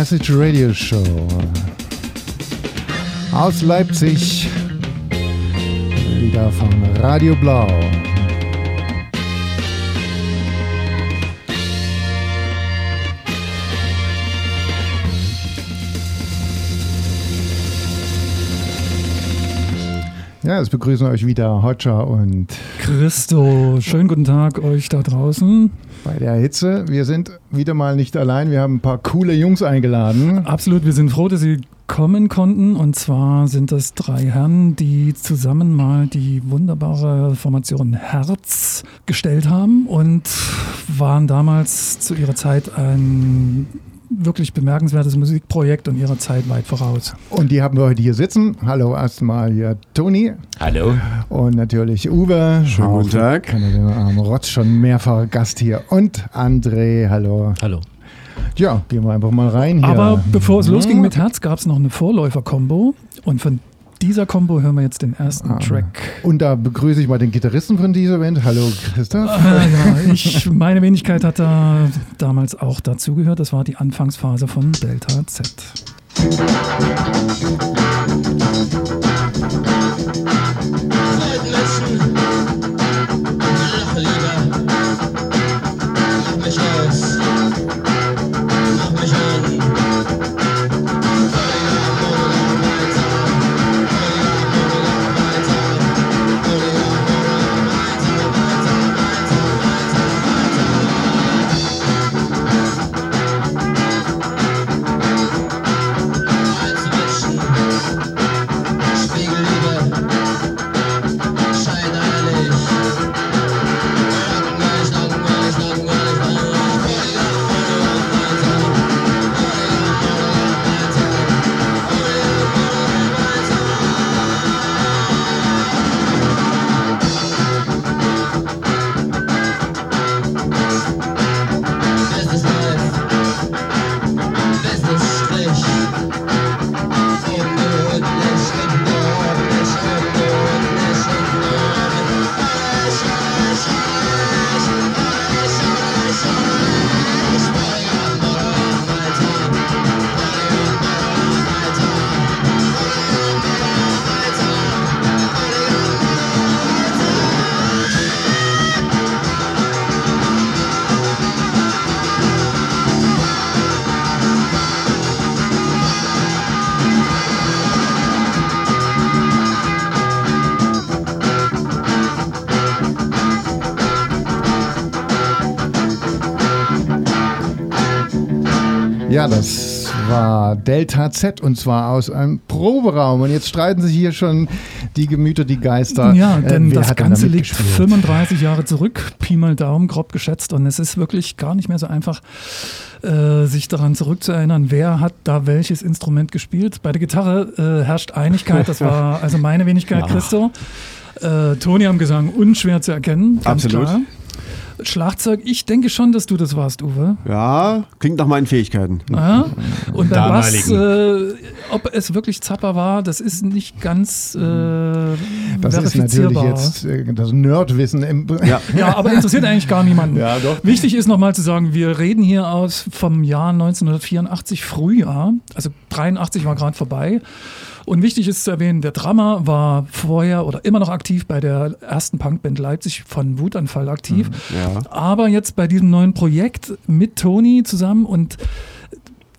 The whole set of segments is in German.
Message Radio Show. Aus Leipzig, wieder von Radio Blau. Ja, es begrüßen euch wieder Hodger und Christo. Schönen guten Tag euch da draußen. Bei der Hitze. Wir sind wieder mal nicht allein. Wir haben ein paar coole Jungs eingeladen. Absolut, wir sind froh, dass sie kommen konnten. Und zwar sind das drei Herren, die zusammen mal die wunderbare Formation Herz gestellt haben und waren damals zu ihrer Zeit ein wirklich bemerkenswertes Musikprojekt und ihrer Zeit weit voraus. Und die haben wir heute hier sitzen. Hallo erstmal hier Toni. Hallo. Und natürlich Uwe. Schönen guten Tag. Kann den armen Rotz schon mehrfacher Gast hier. Und André, hallo. Hallo. Ja, gehen wir einfach mal rein hier. Aber bevor es losging mit Herz, gab es noch eine Vorläufer-Kombo. Und von dieser Combo hören wir jetzt den ersten ah. Track. Und da begrüße ich mal den Gitarristen von dieser Band. Hallo Christoph. Ah, ja, ich, meine Wenigkeit hat da damals auch dazugehört. Das war die Anfangsphase von Delta Z. Ja, das war Delta Z und zwar aus einem Proberaum. Und jetzt streiten sich hier schon die Gemüter, die Geister. Ja, äh, denn äh, das Ganze liegt 35 Jahre zurück, Pi mal Daumen, grob geschätzt. Und es ist wirklich gar nicht mehr so einfach, äh, sich daran zurückzuerinnern, wer hat da welches Instrument gespielt. Bei der Gitarre äh, herrscht Einigkeit. Das war also meine Wenigkeit, ja. Christo. Äh, Toni am Gesang unschwer zu erkennen. Absolut. Klar. Schlagzeug, ich denke schon, dass du das warst, Uwe. Ja, klingt nach meinen Fähigkeiten. Ja, und dann was, äh, ob es wirklich Zapper war, das ist nicht ganz äh, Das ist natürlich jetzt äh, das Nerdwissen. Im ja. ja, aber interessiert eigentlich gar niemanden. Ja, doch. Wichtig ist nochmal zu sagen, wir reden hier aus vom Jahr 1984 Frühjahr, also 83 war gerade vorbei. Und wichtig ist zu erwähnen, der Drummer war vorher oder immer noch aktiv bei der ersten Punkband Leipzig von Wutanfall aktiv. Mhm, ja. Aber jetzt bei diesem neuen Projekt mit Toni zusammen und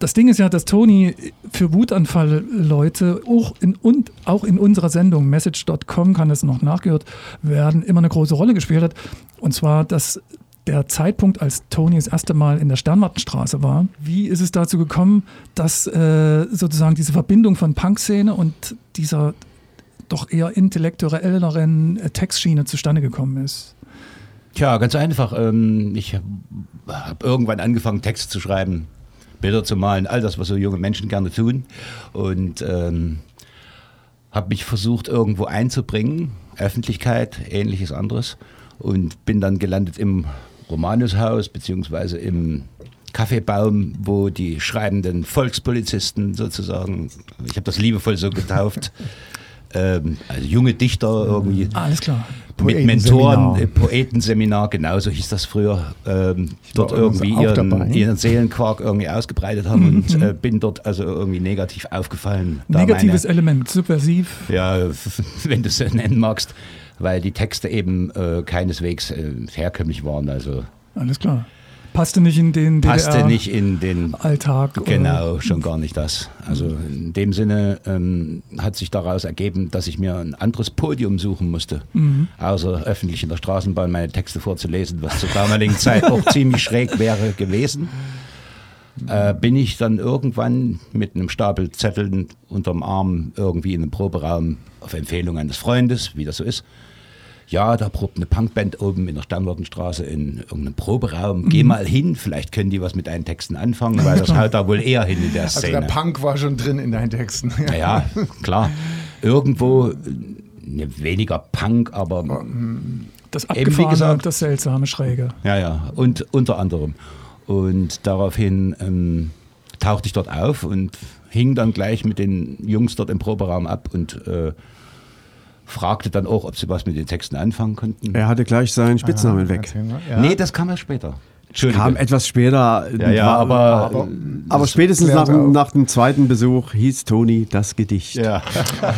das Ding ist ja, dass Toni für Wutanfall-Leute auch in, und auch in unserer Sendung Message.com kann es noch nachgehört werden, immer eine große Rolle gespielt hat. Und zwar, dass der Zeitpunkt, als Tony das erste Mal in der Sternwartenstraße war. Wie ist es dazu gekommen, dass äh, sozusagen diese Verbindung von Punkszene und dieser doch eher intellektuelleren äh, Textschiene zustande gekommen ist? Tja, ganz einfach. Ähm, ich habe irgendwann angefangen, Texte zu schreiben, Bilder zu malen, all das, was so junge Menschen gerne tun. Und ähm, habe mich versucht, irgendwo einzubringen, Öffentlichkeit, ähnliches anderes. Und bin dann gelandet im Romanushaus beziehungsweise im Kaffeebaum, wo die schreibenden Volkspolizisten sozusagen, ich habe das liebevoll so getauft, ähm, also junge Dichter irgendwie. Alles klar. Mit Mentoren, äh, Poetenseminar, genauso hieß das früher, ähm, dort irgendwie dabei. ihren, ihren Seelenquark irgendwie ausgebreitet haben und äh, bin dort also irgendwie negativ aufgefallen. Negatives meine- Element, subversiv. ja, wenn du es so nennen magst, weil die Texte eben äh, keineswegs äh, herkömmlich waren, also Alles klar. Passte nicht in den passte nicht in den Alltag. Genau, schon gar nicht das. Also in dem Sinne ähm, hat sich daraus ergeben, dass ich mir ein anderes Podium suchen musste, außer öffentlich in der Straßenbahn meine Texte vorzulesen, was zur damaligen Zeit auch ziemlich schräg wäre gewesen. Äh, bin ich dann irgendwann mit einem Stapel Zetteln unterm Arm irgendwie in einem Proberaum auf Empfehlung eines Freundes, wie das so ist. Ja, da probt eine Punkband oben in der Sternwartenstraße in irgendeinem Proberaum. Geh mal hin, vielleicht können die was mit deinen Texten anfangen, weil das haut da wohl eher hin in der Also Szene. der Punk war schon drin in deinen Texten. Naja, klar. Irgendwo ne, weniger Punk, aber Das Eben wie Abgefahrene, gesagt- das Seltsame, Schräge. ja, ja, und unter anderem. Und daraufhin ähm, tauchte ich dort auf und hing dann gleich mit den Jungs dort im Proberaum ab und äh, fragte dann auch, ob sie was mit den Texten anfangen könnten. Er hatte gleich seinen Spitznamen weg. Erzähl mal. Ja. Nee, das kam erst später. Kam etwas später. ja, ja, war- aber, aber- aber spätestens nach, nach dem zweiten Besuch hieß Toni das Gedicht. ja,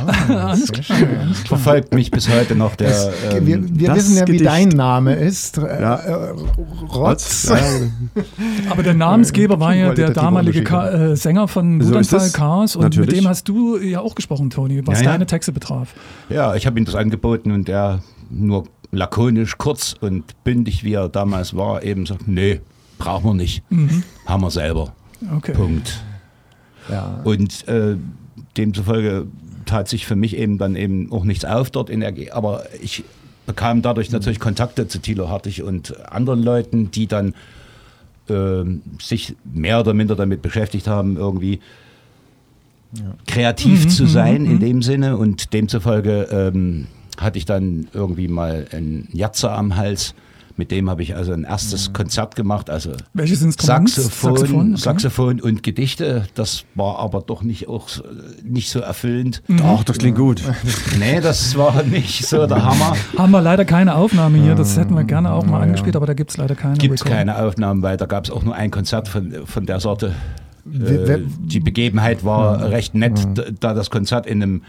schön. verfolgt mich bis heute noch der. Ähm, wir wir das wissen ja, wie Gedicht. dein Name ist. Äh, Ja. äh, Rotz. Ja, Aber der Namensgeber war ja der damalige Ka äh, Sänger von So Wutanfall es. Chaos und Natürlich. mit dem hast du ja auch gesprochen, Toni, was Ja, ja. deine Texte betraf. Ja, ich habe ihm das angeboten und er nur lakonisch, kurz und bündig, wie er damals war, eben sagt, nee, brauchen wir nicht. Haben wir selber. Okay. Punkt. Ja. Und äh, demzufolge tat sich für mich eben dann eben auch nichts auf dort in der, Ge- aber ich bekam dadurch natürlich Kontakte zu Thilo Hartig und anderen Leuten, die dann ähm, sich mehr oder minder damit beschäftigt haben, irgendwie kreativ zu sein in dem Sinne und demzufolge ähm, hatte ich dann irgendwie mal einen Jatzer am Hals. Mit dem habe ich also ein erstes Konzert gemacht, also Welches Instrument? Saxophon, Saxophon, Saxophon, okay. und Gedichte. Das war aber doch nicht, auch, so- nicht so erfüllend. Ach, das klingt gut. Nee, das war nicht so der Hammer. Haben wir leider keine Aufnahme hier, das hätten wir gerne auch mal angespielt, aber da gibt es leider keine. Gibt es keine Aufnahmen, weil da gab es auch nur ein Konzert von, von der Sorte. Äh, die Begebenheit war recht nett, d- da das Konzert in einem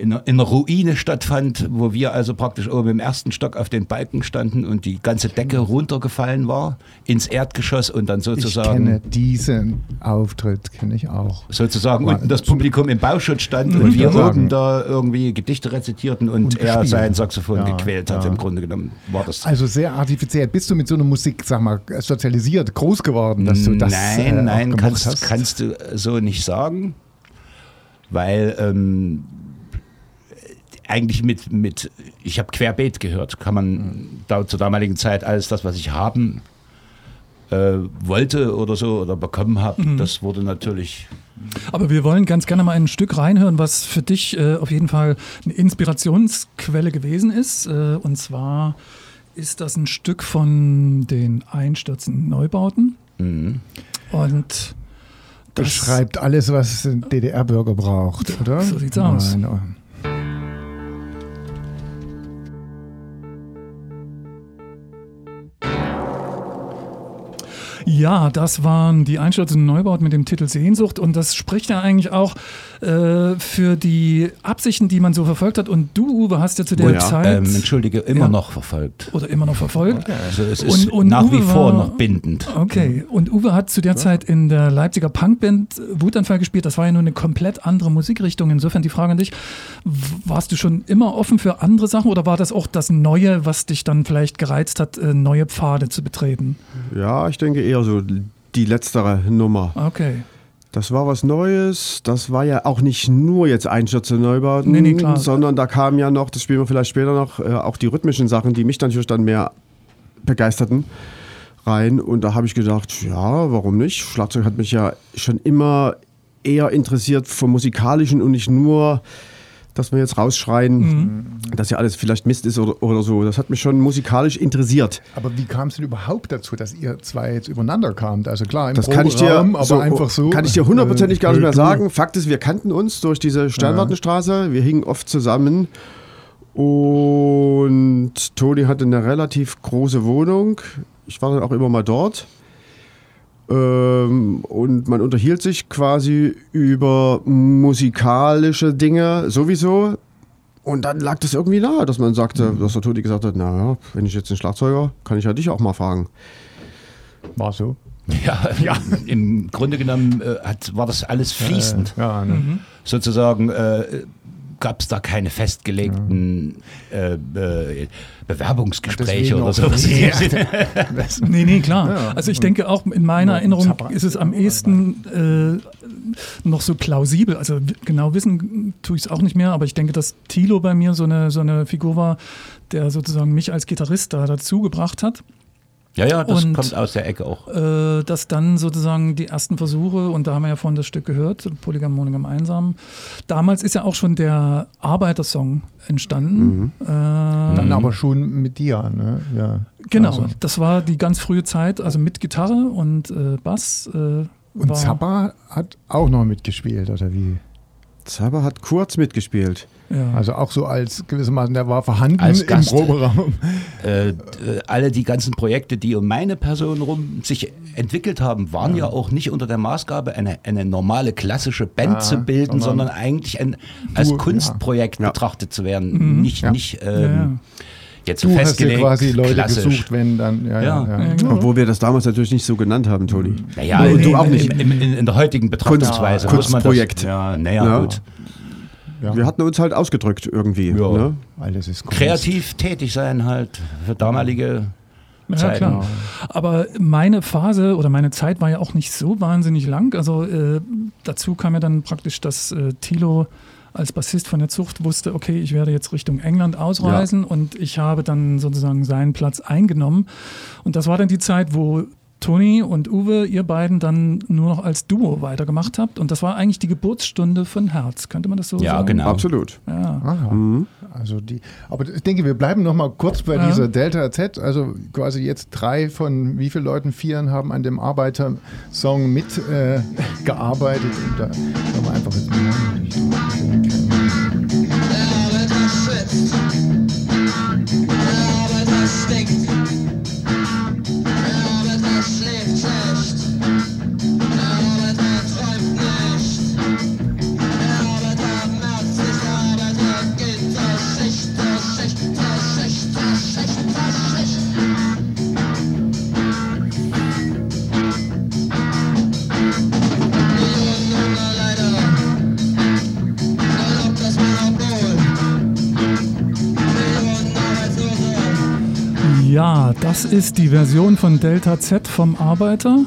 in einer, in einer Ruine stattfand, wo wir also praktisch oben im ersten Stock auf den Balken standen und die ganze Decke runtergefallen war ins Erdgeschoss und dann Ich sozusagen kenne diesen Auftritt, kenne ich auch. sozusagen War- unten das Publikum im Bauschutz stand und ich wir oben da irgendwie Gedichte rezitierten und, Und er sein Saxophon Ja, gequält hat. ja. Im Grunde genommen war das. Also sehr artifiziell. Bist du mit so einer Musik, sag mal, sozialisiert, groß geworden, dass du das nein, äh, nein, kannst, kannst du so nicht sagen, weil ähm, eigentlich mit, mit ich habe querbeet gehört, kann man Mhm. da, zur damaligen Zeit alles das, was ich haben äh, wollte oder so oder bekommen habe, Mhm. das wurde natürlich Aber wir wollen ganz gerne mal ein Stück reinhören, was für dich äh, auf jeden Fall eine Inspirationsquelle gewesen ist. Äh, und zwar ist das ein Stück von den einstürzenden Neubauten. mhm. Und das, Beschreibt alles, was ein DDR-Bürger braucht, oder? So sieht's aus. Nein, Ja, das waren die einstürzenden Neubauten mit dem Titel Sehnsucht. Und das spricht ja eigentlich auch äh, für die Absichten, die man so verfolgt hat. Und du, Uwe, hast ja zu der Oh ja, Zeit ähm, entschuldige, immer Ja. noch verfolgt. oder immer noch verfolgt. Also es Und- ist und nach wie Uwe vor war- noch bindend. Okay, und Uwe hat zu der Zeit in der Leipziger Punkband Wutanfall gespielt. Das war ja nur eine komplett andere Musikrichtung. Insofern die Frage an dich, warst du schon immer offen für andere Sachen oder war das auch das Neue, was dich dann vielleicht gereizt hat, äh, neue Pfade zu betreten? Ja, ich denke eher so die letztere Nummer. Okay. Das war was Neues. Das war ja auch nicht nur jetzt Einstürze Neubauten, Nee, nee, klar. sondern da kamen ja noch, das spielen wir vielleicht später noch, äh, auch die rhythmischen Sachen, die mich dann natürlich dann mehr begeisterten, rein. Und da habe ich gedacht, ja, warum nicht? Schlagzeug hat mich ja schon immer eher interessiert vom Musikalischen und nicht nur dass wir jetzt rausschreien, Mhm. dass ja alles vielleicht Mist ist oder, oder so. Das hat mich schon musikalisch interessiert. Aber wie kam es denn überhaupt dazu, dass ihr zwei jetzt übereinander kamt? Also klar, im Das kann ich dir, aber so, einfach so. kann ich dir hundertprozentig äh, gar nicht mehr du. sagen. Fakt ist, wir kannten uns durch diese Sternwartenstraße. Wir hingen oft zusammen. Und Toni hatte eine relativ große Wohnung. Ich war dann auch immer mal dort. Ähm, und man unterhielt sich quasi über musikalische Dinge sowieso. Und dann lag das irgendwie nahe, dass man sagte, Mhm. dass der Toni gesagt hat, naja, wenn ich jetzt den Schlagzeuger, kann ich ja dich auch mal fragen. War so. Ja, im Grunde genommen äh, hat, war das alles fließend. Ja, ne? Mhm. Sozusagen äh, gab es da keine festgelegten äh, äh, Bewerbungsgespräche oder sowas. Sinne. Nee, nee, klar. Ja. Also ich denke auch in meiner Ja, Erinnerung ist es am ehesten äh, noch so plausibel. Also genau wissen tue ich es auch nicht mehr, aber ich denke, dass Thilo bei mir so eine, so eine Figur war, der sozusagen mich als Gitarrist da dazu gebracht hat. Ja, ja, das Und- kommt aus der Ecke auch. äh, dass dann sozusagen die ersten Versuche, und da haben wir ja vorhin das Stück gehört, Polygam, Monogam, Einsam, damals ist ja auch schon der Arbeitersong entstanden. Äh, Dann aber schon mit dir, ne? Ja. genau, Also. das war die ganz frühe Zeit, also mit Gitarre und äh, Bass. Äh, Und war- Zappa hat auch noch mitgespielt, oder wie? Zaber hat kurz mitgespielt. Ja. Also auch so als gewissermaßen, der war vorhanden Als im. Proberaum. Äh, äh, alle die ganzen Projekte, die um meine Person rum sich entwickelt haben, waren ja, auch nicht unter der Maßgabe, eine, eine normale klassische Band Ja, zu bilden, sondern sondern eigentlich ein, als Kunstprojekt ja. betrachtet zu werden. Nicht, Ja. nicht ähm, Ja, ja. Jetzt so Du hast dir festgelegt. quasi Leute klassisch. gesucht, wenn dann, ja, ja. Ja. ja. Ja, genau. Obwohl wir das damals natürlich nicht so genannt haben, Toni. Naja, Und in, du auch nicht. In, in, in, der heutigen Betrachtungsweise. Kunst- muss man Kunstprojekt. Das, ja, naja, Ja. gut. Ja. Wir hatten uns halt ausgedrückt irgendwie. Ja. Ne? Alles ist Kunst. Kreativ tätig sein halt für damalige Ja, Zeiten. klar. Aber meine Phase oder meine Zeit war ja auch nicht so wahnsinnig lang. Also äh, dazu kam ja dann praktisch, dass äh, Thilo als Bassist von der Zucht wusste, okay, ich werde jetzt Richtung England ausreisen und ich habe dann sozusagen seinen Platz eingenommen. Und das war dann die Zeit, wo Toni und Uwe, ihr beiden dann nur noch als Duo weitergemacht habt. Und das war eigentlich die Geburtsstunde von Herz. Könnte man das so Ja, sagen? genau. Absolut. Ja. Aha. Mhm. Also die, aber ich denke, wir bleiben noch mal kurz bei Ja. dieser Delta Z. Also quasi jetzt drei von wie viele Leuten? Vieren haben an dem Arbeiter-Song mitgearbeitet. Äh, gearbeitet. und da können wir einfach jetzt ja, das ist die Version von Delta Z vom Arbeiter.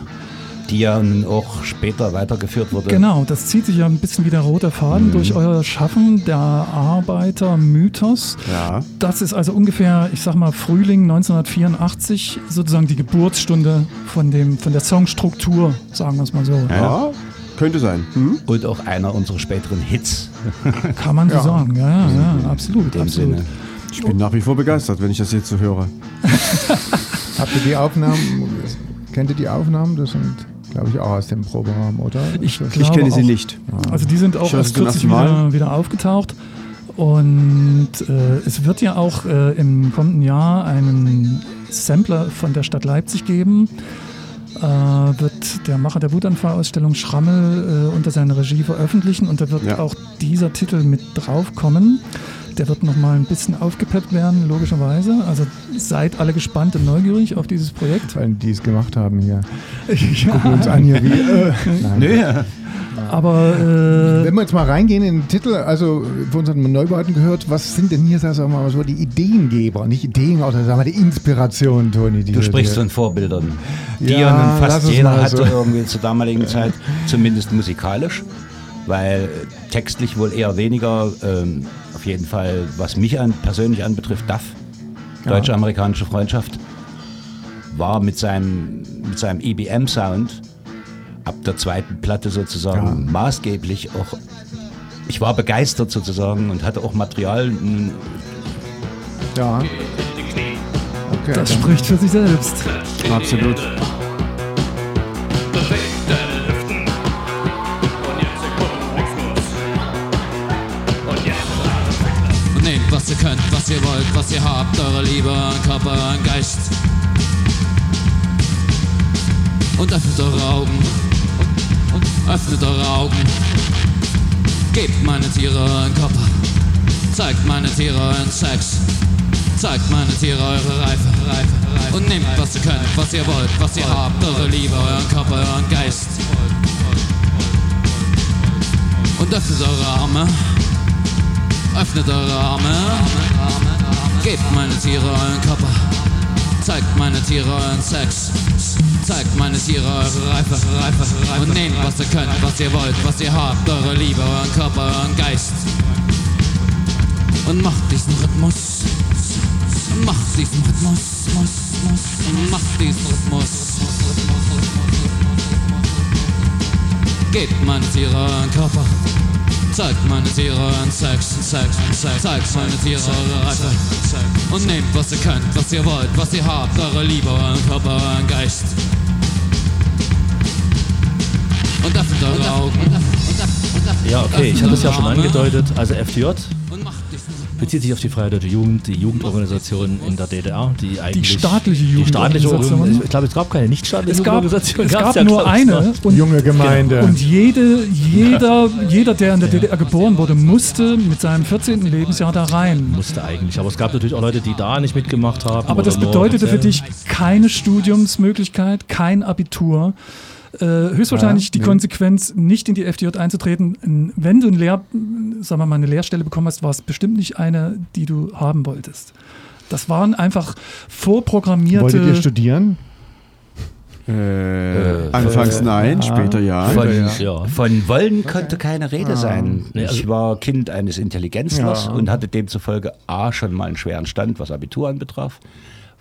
Die ja auch später weitergeführt wurde. Genau, das zieht sich ja ein bisschen wie der rote Mhm. Faden durch euer Schaffen, der Arbeiter-Mythos. Ja. Das ist also ungefähr, ich sag mal, Frühling 1984, sozusagen die Geburtsstunde von, dem, von der Songstruktur, sagen wir es mal so. ja. Könnte sein. Hm? Und auch einer unserer späteren Hits. Kann man so Ja. sagen, ja, ja, ja absolut. In dem absolut. Sinne. Ich bin nach wie vor begeistert, wenn ich das jetzt so höre. Habt ihr die Aufnahmen? Kennt ihr die Aufnahmen? Das sind, glaube ich, auch aus dem Proberaum, oder? Ich Ich kenne sie auch- nicht. Also die sind auch erst kürzlich wieder, wieder aufgetaucht. Und äh, es wird ja auch äh, im kommenden Jahr einen Sampler von der Stadt Leipzig geben. Äh, wird der Macher der Wutanfallausstellung Schrammel äh, unter seiner Regie veröffentlichen und da wird Ja. auch dieser Titel mit draufkommen. Der wird nochmal ein bisschen aufgepeppt werden, logischerweise. Also seid alle gespannt und neugierig auf dieses Projekt. Weil die es gemacht haben hier. Gucken uns an hier wie. Äh, nein. Nö, Aber äh, Wenn wir jetzt mal reingehen in den Titel, also von unseren Neubauten gehört, was sind denn hier, sagen wir mal, so die Ideengeber? Nicht Ideen, oder sagen wir die Inspiration, Toni. Die du sprichst hier- von Vorbildern. Die Ja, ja, fast jeder mal hatte so. irgendwie zur damaligen Zeit, zumindest musikalisch, weil äh, textlich wohl eher weniger, ähm, jeden Fall, was mich an, persönlich anbetrifft, DAF, Deutsche-Amerikanische Freundschaft, war mit seinem, mit seinem EBM-Sound ab der zweiten Platte sozusagen maßgeblich auch ich war begeistert sozusagen und hatte auch Material. Nun, Ja. Okay. Das spricht für sich selbst. Absolut. Was ihr wollt, was ihr habt, eure Liebe, euren Körper, euren Geist. Und öffnet eure Augen. Öffnet eure Augen. Gebt meine Tiere euren Körper. Zeigt meine Tiere euren Sex. Zeigt meine Tiere eure Reife, Reife, Reife. Und nehmt, was ihr könnt, was ihr wollt, was ihr habt, eure Liebe, euren Körper, euren Geist. Und öffnet eure Arme. Öffnet eure Arme. Gebt meine Tiere euren Körper. Zeigt meine Tiere euren Sex. Zeigt meine Tiere eure Reife, Reife, Reife. Und nehmt, was ihr könnt, was ihr wollt, was ihr habt, eure Liebe, euren Körper, euren Geist. Und macht diesen Rhythmus. Macht diesen Rhythmus. Macht diesen Rhythmus. Gebt meine Tiere euren Körper. Zeigt meine Tiere euren Sex, Sex, Sex. Zeigt meine Tiere eure Reife. Und nehmt, was ihr könnt, was ihr wollt, was ihr habt, eure Liebe, euren Körper, euren Geist. Und öffnet eure Augen. Ja, okay, ich hatte es ja schon angedeutet. Also FDJ bezieht sich auf die Freie Deutsche Jugend, die Jugendorganisation in der DDR, die eigentlich... staatliche die staatliche Jugendorganisation. Organisation. Ich glaube, es gab keine nichtstaatliche Jugendorganisation. es gab ja, nur eine. ne? Und, Junge Gemeinde. und jede, jeder, jeder, der in der DDR geboren wurde, musste mit seinem 14. Lebensjahr da rein. Musste eigentlich. Aber es gab natürlich auch Leute, die da nicht mitgemacht haben. Aber das bedeutete für dich keine Studiumsmöglichkeit, kein Abitur. Äh, höchstwahrscheinlich Ja, die nee. Konsequenz, nicht in die FDJ einzutreten. Wenn du ein Lehr, sagen wir mal, eine Lehrstelle bekommen hast, war es bestimmt nicht eine, die du haben wolltest. Das waren einfach vorprogrammierte. Wolltet ihr studieren? Äh, anfangs nein, später ja. Von, ja. Ja. von Wollen konnte keine Rede sein. Nee, also- ich war Kind eines Intelligenzlers Ja. und hatte demzufolge A schon mal einen schweren Stand, was Abitur anbetraf,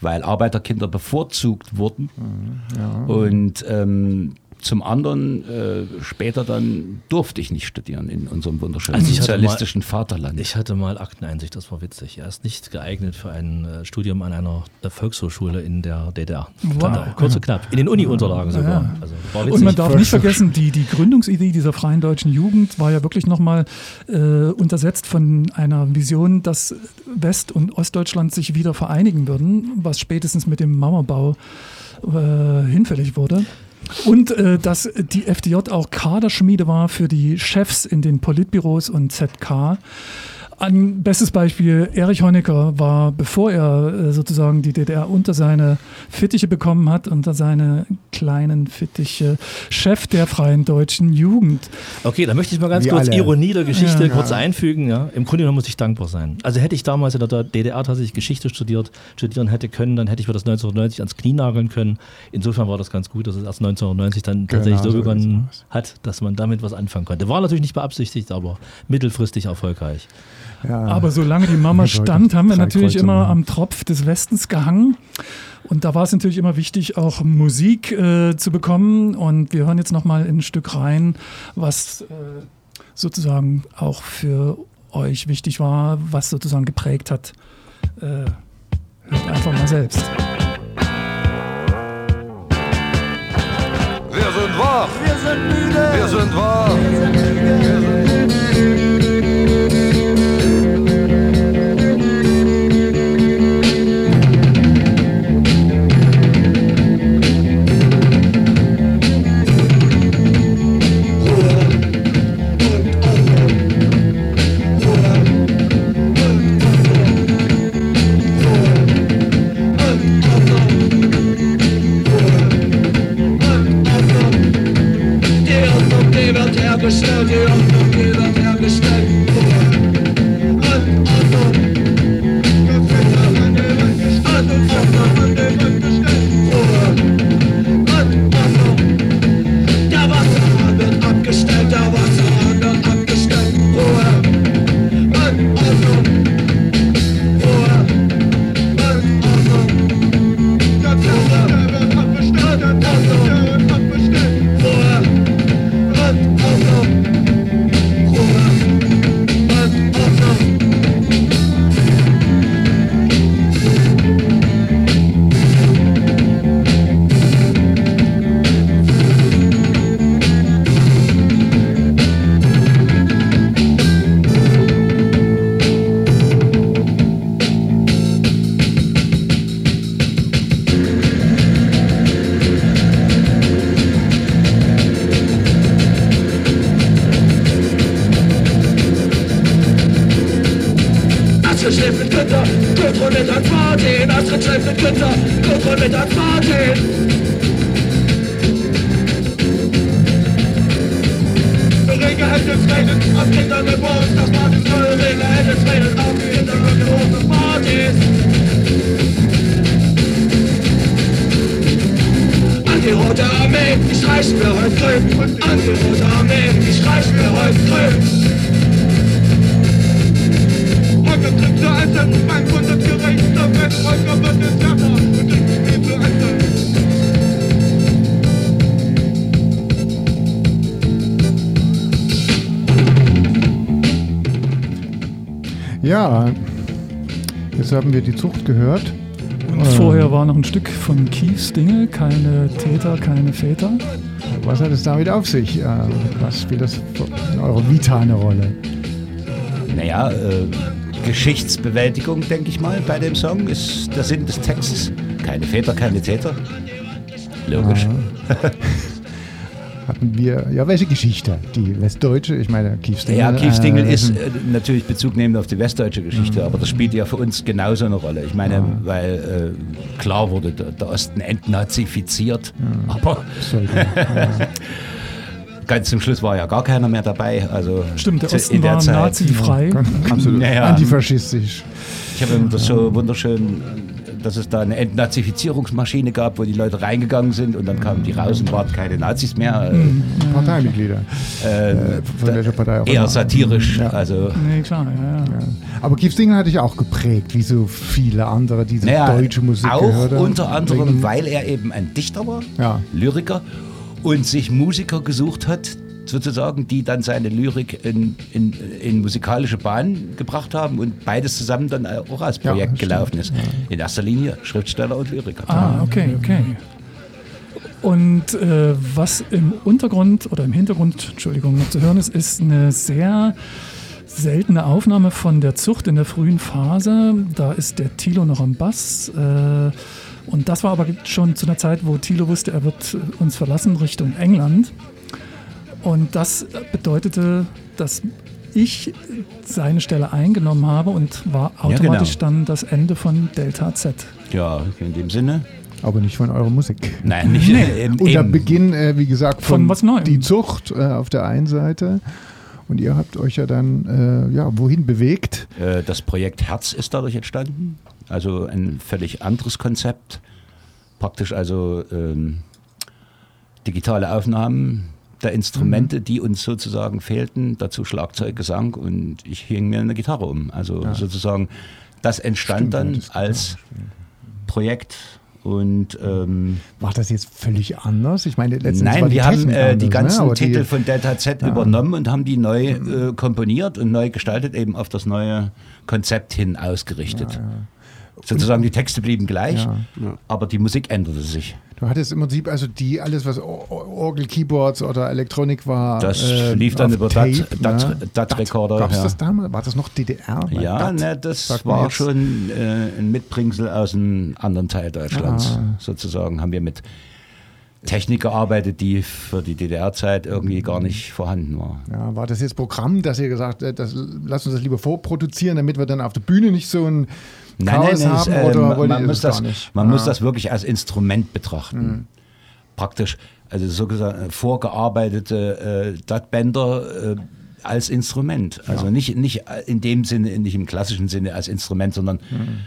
weil Arbeiterkinder bevorzugt wurden. Und ähm, zum anderen, äh, später dann durfte ich nicht studieren in unserem wunderschönen Also sozialistischen Vaterland. Ich hatte mal Akteneinsicht, das war witzig. Er ist nicht geeignet für ein äh, Studium an einer Volkshochschule in der DDR. Wow. Kurz und knapp. In den Uni-Unterlagen sogar. Ja. Also, war witzig. Und man darf nicht vergessen, die, die Gründungsidee dieser freien deutschen Jugend war ja wirklich nochmal äh, untersetzt von einer Vision, dass West- und Ostdeutschland sich wieder vereinigen würden, was spätestens mit dem Mauerbau äh, hinfällig wurde. Und äh, dass die FDJ auch Kaderschmiede war für die Chefs in den Politbüros und ZK. Ein bestes Beispiel, Erich Honecker war, bevor er äh, sozusagen die DDR unter seine Fittiche bekommen hat, unter seine kleinen Fittiche, Chef der Freien Deutschen Jugend. Okay, da möchte ich mal ganz Wie kurz alle. Ironie der Geschichte Ja. kurz einfügen. Ja. Im Grunde genommen muss ich dankbar sein. Also hätte ich damals in der DDR tatsächlich Geschichte studiert, studieren hätte können, dann hätte ich mir das 1990 ans Knie nageln können. Insofern war das ganz gut, dass es erst 1990 dann tatsächlich so so begonnen hat, dass man damit was anfangen konnte. War natürlich nicht beabsichtigt, aber mittelfristig erfolgreich. Ja. Aber solange die Mama stand, haben wir natürlich immer am Tropf des Westens gehangen. Und da war es natürlich immer wichtig, auch Musik äh, zu bekommen. Und wir hören jetzt nochmal in ein Stück rein, was äh, sozusagen auch für euch wichtig war, was sozusagen geprägt hat. Äh, hört einfach mal selbst. Wir sind wach. Wir sind müde. Wir sind wach. Die Ordnung, die wird hergestellt, die Streichen wir heute grün. Und an die Rote Armee, die streichen wir heute grün. Heute tritt zu Ende, mein Bund ist gerichtet, wenn heute wird es härter. Und ich bin zu Ende. Ja, jetzt haben wir die Zucht gehört. Ähm. vorher war noch ein Stück von Kies Dinge, keine Täter, keine Väter. Was hat es damit auf sich? Äh, Was spielt das in eurer Vita eine Rolle? Naja, äh, Geschichtsbewältigung, denke ich mal, bei dem Song ist der Sinn des Textes. Keine Väter, keine Täter. Logisch. Hatten wir, ja, welche Geschichte? Die westdeutsche? Ich meine, Kiefstingel. Ja, Kiefstingel äh, ist äh, natürlich Bezug nehmend auf die westdeutsche Geschichte, aber das spielt ja für uns genauso eine Rolle. Ich meine, weil äh, klar wurde der, der Osten entnazifiziert, aber sollte, ja. ganz zum Schluss war ja gar keiner mehr dabei. Also Stimmt, der Osten war nazifrei. Absolut. Naja, Antifaschistisch. ich habe das so wunderschön, dass es da eine Entnazifizierungsmaschine gab, wo die Leute reingegangen sind und dann kamen die raus und waren keine Nazis mehr. Äh, Parteimitglieder. äh, Von welcher Partei auch eher immer. satirisch. Ja. Also Nee, klar, ja, ja. Aber Kiefstingel hatte ich auch geprägt, wie so viele andere, die diese Naja, deutsche Musik auch gehört haben. unter anderem, Wegen- weil er eben ein Dichter war, Ja. Lyriker und sich Musiker gesucht hat, sozusagen, die dann seine Lyrik in, in, in musikalische Bahn gebracht haben und beides zusammen dann auch als Ja, Projekt stimmt, gelaufen ist. In erster Linie Schriftsteller und Lyriker. Ah, okay, okay. Und äh, was im Untergrund oder im Hintergrund, Entschuldigung, noch zu hören ist, ist eine sehr seltene Aufnahme von der Zucht in der frühen Phase. Da ist der Thilo noch am Bass. Äh, und das war aber schon zu einer Zeit, wo Thilo wusste, er wird uns verlassen Richtung England. Und das bedeutete, dass ich seine Stelle eingenommen habe und war Ja, genau. automatisch dann das Ende von Delta Z. Ja, in dem Sinne. Aber nicht von eurer Musik. Nein, nicht eben, der eben. Beginn, äh, wie gesagt, von, Von was Neuem. Die Zucht äh, auf der einen Seite. Und ihr habt euch ja dann, äh, ja, wohin bewegt? Äh, Das Projekt Herz ist dadurch entstanden. Also ein völlig anderes Konzept. Praktisch also ähm, digitale Aufnahmen der Instrumente, die uns sozusagen fehlten. Dazu Schlagzeug, Gesang und ich hing mir eine Gitarre um. Also sozusagen, das entstand Stimmt, ja, dann das- als Projekt. Und ähm, War das jetzt völlig anders? Ich meine, letztendlich war Nein, die wir haben äh, die anders, ganzen ne? Titel die, von Delta Z Ja. übernommen und haben die neu äh, komponiert und neu gestaltet, eben auf das neue Konzept hin ausgerichtet. Sozusagen die Texte blieben gleich, Ja. aber die Musik änderte sich. Du hattest im Prinzip also die, alles was Or- Or- Orgel, Keyboards oder Elektronik war. Das äh, lief dann über ne? DAT-Rekorder, Gab's ja. das damals? War das noch DDR? Ja, ne, das war schon äh, ein Mitbringsel aus einem anderen Teil Deutschlands. Ah. Sozusagen haben wir mit Technik gearbeitet, die für die DDR-Zeit irgendwie gar nicht vorhanden war. Ja, war das jetzt Programm, dass ihr gesagt habt, das, lass uns das lieber vorproduzieren, damit wir dann auf der Bühne nicht so ein Chaos das, haben? äh, oder man, man, muss das nicht? man Ah. muss das wirklich als Instrument betrachten. Mhm. Praktisch, also so gesagt, vorgearbeitete äh, DAT-Bänder äh, als Instrument. Also nicht, nicht in dem Sinne, nicht im klassischen Sinne als Instrument, sondern Mhm.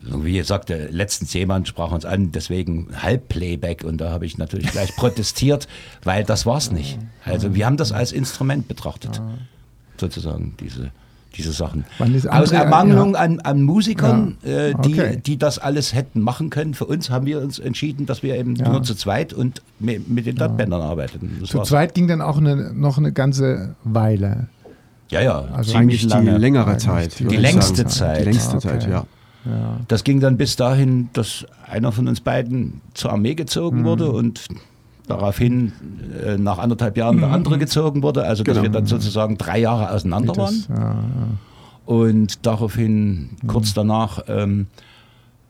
Wie gesagt, der letztens jemand sprach uns an, deswegen Halbplayback und da habe ich natürlich gleich protestiert, weil das war's nicht. Also wir haben das als Instrument betrachtet, sozusagen diese, diese Sachen. Aus Ermangelung ja. an, an Musikern, Ja. äh, die, Okay. die das alles hätten machen können. Für uns haben wir uns entschieden, dass wir eben Ja. nur zu zweit und mi- mit den Dotbändern arbeiten. Das Zu war's. zweit ging dann auch eine, noch eine ganze Weile. Ja, ja, Also ziemlich Eigentlich die lange. längere Zeit. die längste. Zeit. Die längste Okay. Zeit, ja. Das ging dann bis dahin, dass einer von uns beiden zur Armee Mhm. gezogen wurde und daraufhin äh, nach anderthalb Jahren Mhm. der andere gezogen wurde. Also dass Genau. wir dann sozusagen drei Jahre auseinander waren. Das, ja, ja. Und daraufhin, kurz danach, ähm,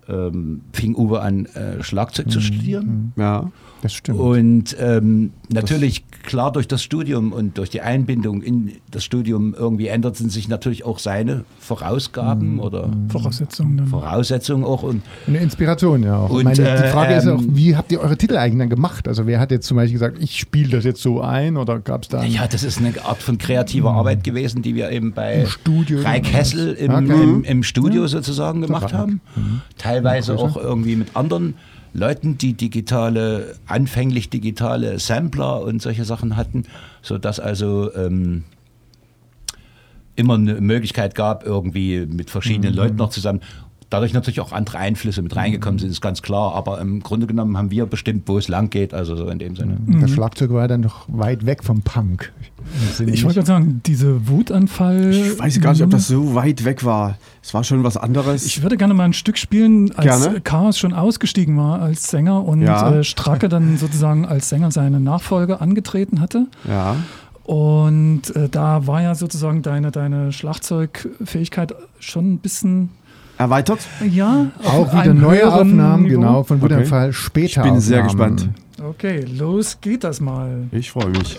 ähm, fing Uwe an, äh, Schlagzeug zu studieren. Ja. Das stimmt. Und ähm, natürlich, klar, durch das Studium und durch die Einbindung in das Studium irgendwie änderten sich natürlich auch seine Vorausgaben oder Voraussetzungen dann. Voraussetzungen auch. Und Eine Inspiration, ja auch. Und, meine, die äh, Frage ist auch, ähm, wie habt ihr eure Titel eigentlich dann gemacht? Also wer hat jetzt zum Beispiel gesagt, ich spiele das jetzt so ein oder gab es da ja, das ist eine Art von kreativer Arbeit gewesen, die wir eben bei Studio Kessel im, Okay. im, im Studio sozusagen gemacht haben. Teilweise auch irgendwie mit anderen Leuten, die digitale, anfänglich digitale Sampler und solche Sachen hatten, sodass also ähm, immer eine Möglichkeit gab, irgendwie mit verschiedenen Leuten noch zusammen. Dadurch natürlich auch andere Einflüsse mit reingekommen sind, ist ganz klar. Aber im Grunde genommen haben wir bestimmt, wo es lang geht. Also so in dem Sinne. Das Schlagzeug war dann doch weit weg vom Punk. Ich wollte gerade sagen, diese Wutanfall. Ich weiß gar nicht, ob das so weit weg war. Es war schon was anderes. Ich würde gerne mal ein Stück spielen, als Gerne. Chaos schon ausgestiegen war als Sänger und Ja. äh, Stracke dann sozusagen als Sänger seine Nachfolge angetreten hatte. ja. Und äh, da war ja sozusagen deine, deine Schlagzeugfähigkeit schon ein bisschen, Erweitert? ja, Auch wieder neue Aufnahmen, Niveau. genau, von Okay. Wutanfall später. Ich bin sehr Aufnahmen. gespannt. Okay, los geht das mal. Ich freue mich.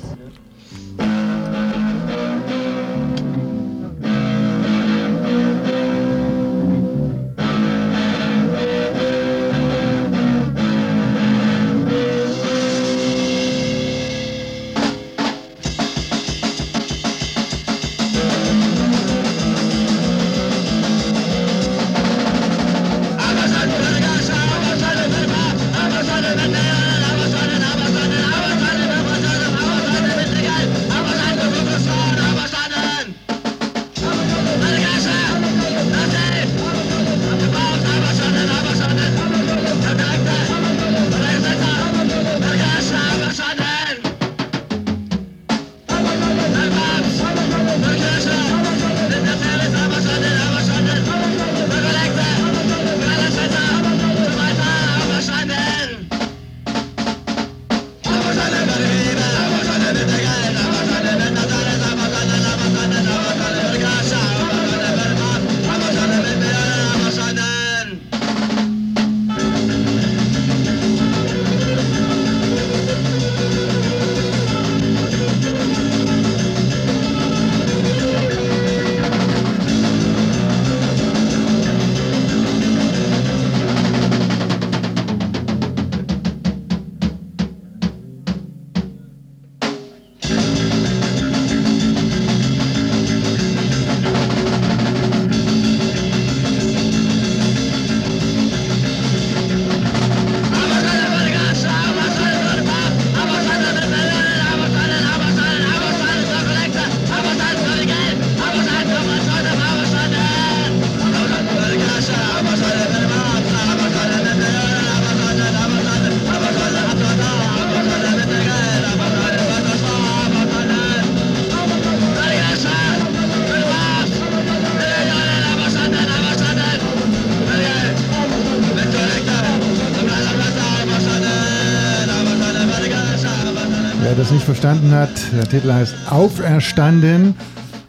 Verstanden hat, der Titel heißt Auferstanden.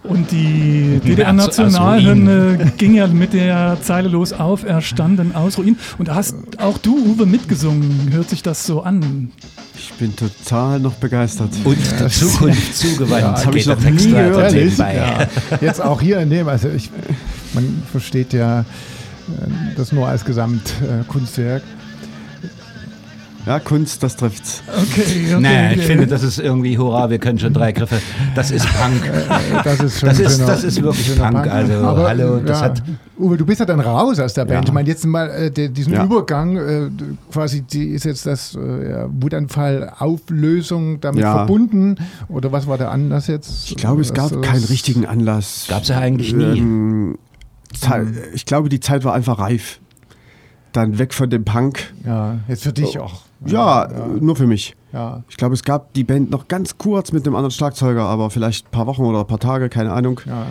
Und die aus DDR-Nationalhymne ging ja mit der Zeile los, auferstanden aus Ruin. Und da hast auch du, Uwe, mitgesungen. Hört sich das so an? Ich bin total noch begeistert. Und der Zukunft zugewandt das hab geht ich noch nie Text weiter gehört. Ja, jetzt auch hier in dem, also ich, man versteht ja äh, das nur als Gesamtkunstwerk. Ja, Kunst, das trifft's. Okay, okay. Naja, ich finde, das ist irgendwie Hurra, wir können schon drei Griffe. Das ist Punk. Das ist, schon Das ein ist- schöner- das ist wirklich schöner Punk, also, hallo, das ja, hat- Uwe, du bist ja dann raus aus der Band. Ja. Ich meine, jetzt mal äh, diesen Ja. Übergang, äh, quasi, die ist jetzt das äh, Wutanfall Auflösung damit Ja. verbunden? Oder was war der Anlass jetzt? Ich glaube, es gab äh, keinen richtigen Anlass. Gab's ja eigentlich nie. Ähm, Zei- ich glaube, die Zeit war einfach reif. Dann weg von dem Punk. Ja, jetzt für dich auch. Ja, ja. äh, nur für mich. ja. Ich glaube, es gab die Band noch ganz kurz mit einem anderen Schlagzeuger, aber vielleicht ein paar Wochen oder ein paar Tage, keine Ahnung. ja,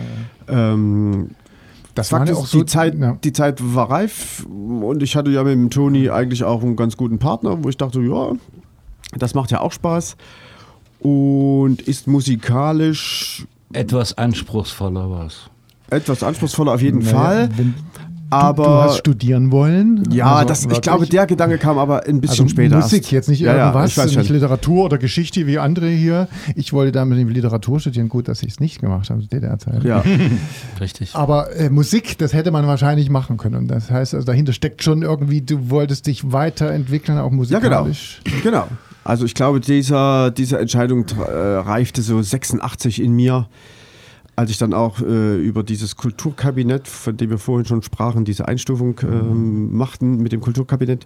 ja. Ähm, Das Fakt war ist, auch so die, Zeit, Ja. die Zeit war reif und ich hatte ja mit dem Toni eigentlich auch einen ganz guten Partner, wo ich dachte, ja, das macht ja auch Spaß und ist musikalisch Etwas anspruchsvoller war es. etwas anspruchsvoller auf jeden Naja, Fall. Wenn, aber du hast studieren wollen? ja, Also das, ich glaube, der Gedanke kam aber ein bisschen also später. Musik, erst. jetzt nicht Ja, ja, irgendwas, ich weiß nicht schon. Literatur oder Geschichte wie andere hier. Ich wollte damit Literatur studieren. Gut, dass ich es nicht gemacht habe, DDR-Zeit. Ja. Richtig. Aber äh, Musik, das hätte man wahrscheinlich machen können. Und das heißt, also dahinter steckt schon irgendwie, du wolltest dich weiterentwickeln, auch Ja, genau. musikalisch. Genau. Also ich glaube, dieser, diese Entscheidung äh, reifte so 86 in mir, als ich dann auch äh, über dieses Kulturkabinett, von dem wir vorhin schon sprachen, diese Einstufung ähm, machten mit dem Kulturkabinett,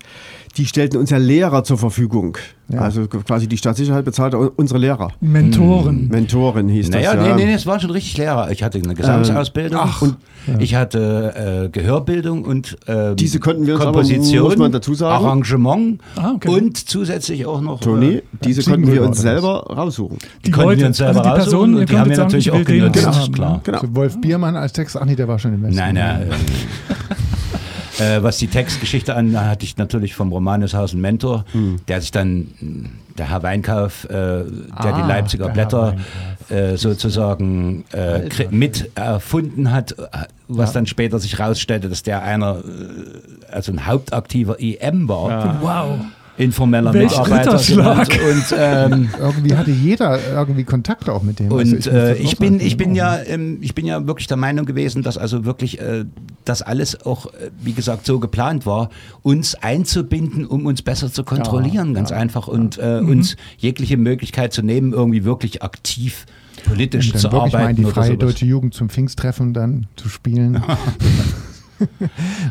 die stellten uns ja Lehrer zur Verfügung. Ja. Also quasi die Staatssicherheit bezahlte unsere Lehrer. Mentoren. Mentoren hieß Naja, das. nee, ja. nee, nee, es waren schon richtig Lehrer. Ich hatte eine Gesangsausbildung. Ähm, ach, und- ich hatte äh, Gehörbildung und ähm, Diese konnten wir uns aber, Komposition, muss man dazu sagen. Arrangement Ah, okay. und zusätzlich auch noch. Toni, äh, diese konnten wir uns selber raussuchen. Die konnten Leute, wir uns selber also die raussuchen Personen, und die haben wir natürlich auch genutzt, haben, ist klar. ne? Genau. Also Wolf Biermann als Text, ach nee, der war schon im Westen. Nein, nein. Äh, was die Textgeschichte an, hatte ich natürlich vom Romanus Haus einen Mentor, Hm. der sich dann, der Herr Weinkauf, äh, der Ah, die Leipziger der Blätter äh, sozusagen äh, mit erfunden hat, äh, was dann später sich rausstellte, dass der einer, äh, also ein hauptaktiver IM war, Wow. Informeller Welch Mitarbeiter. Ritterschlag. genannt. Und ähm, Irgendwie hatte jeder irgendwie Kontakt auch mit dem. Also Und muss äh, das ich bin, ich bin ja, ähm, ich bin ja wirklich der Meinung gewesen, dass also wirklich äh, das alles auch, äh, wie gesagt, so geplant war, uns einzubinden, um uns besser zu kontrollieren, ganz einfach und äh, Mhm. uns jegliche Möglichkeit zu nehmen, irgendwie wirklich aktiv politisch Und dann zu wirklich mal in arbeiten die freie sowas. deutsche Jugend zum Pfingsttreffen dann zu spielen.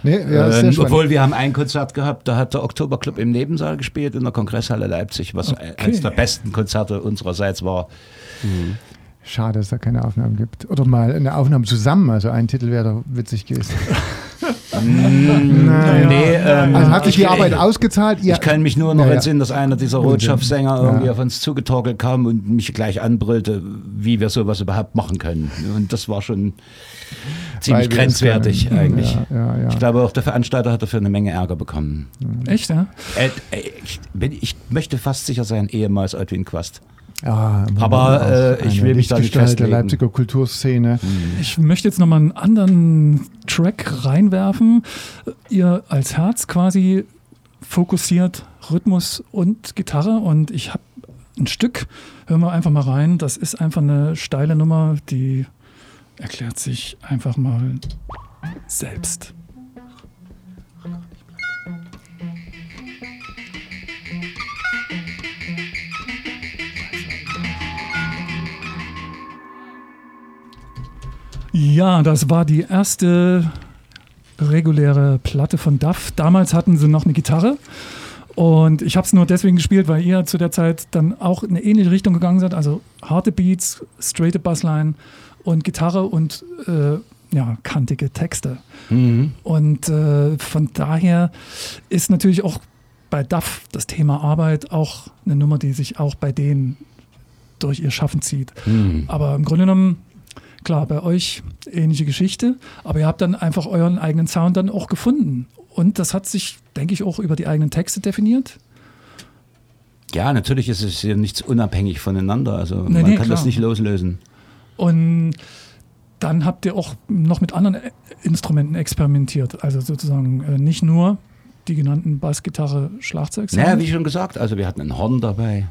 nee, ja, Ähm, spannend. obwohl wir haben ein Konzert gehabt, da hat der Oktoberclub im Nebensaal gespielt in der Kongresshalle Leipzig, was eines der besten Konzerte unsererseits war. Schade, dass es da keine Aufnahmen gibt. Oder mal eine Aufnahme zusammen, also ein Titel wäre doch witzig gewesen. Naja. Nee, ähm, Also hat sich die ich- Arbeit ausgezahlt? Ihr, Ich kann mich nur noch Ja, ja. entsinnen, dass einer dieser Unsinn. Rotschopfsänger irgendwie Ja. auf uns zugetorkelt kam und mich gleich anbrüllte, wie wir sowas überhaupt machen können. Und das war schon ziemlich grenzwertig eigentlich. Ja, ja, ja. Ich glaube, auch der Veranstalter hat dafür eine Menge Ärger bekommen. Echt, ja? Äh, äh, ich, bin, ich möchte fast sicher sein, ehemals Edwin Quast. Ja, Aber, äh, ich will mich da nicht Lichtgestalt der festlegen. Leipziger Kulturszene. Ich möchte jetzt nochmal einen anderen Track reinwerfen. Ihr als Herz quasi fokussiert Rhythmus und Gitarre und ich habe ein Stück, hören wir einfach mal rein. Das ist einfach eine steile Nummer, die erklärt sich einfach mal selbst. Ja, das war die erste reguläre Platte von Duff. Damals hatten sie noch eine Gitarre. Und ich habe es nur deswegen gespielt, weil ihr zu der Zeit dann auch in eine ähnliche Richtung gegangen seid. Also harte Beats, straighte Bassline und Gitarre und äh, ja, kantige Texte. Und äh, von daher ist natürlich auch bei Duff das Thema Arbeit auch eine Nummer, die sich auch bei denen durch ihr Schaffen zieht. Aber im Grunde genommen, klar, bei euch ähnliche Geschichte, aber ihr habt dann einfach euren eigenen Sound dann auch gefunden. Und das hat sich, denke ich, auch über die eigenen Texte definiert. Ja, natürlich ist es ja nichts unabhängig voneinander. Also Nee, man nee, kann das klar. nicht loslösen. Und dann habt ihr auch noch mit anderen Instrumenten experimentiert. Also sozusagen äh, nicht nur die genannten Bass, Gitarre, Schlagzeug. Naja, wie schon gesagt, also wir hatten ein Horn dabei,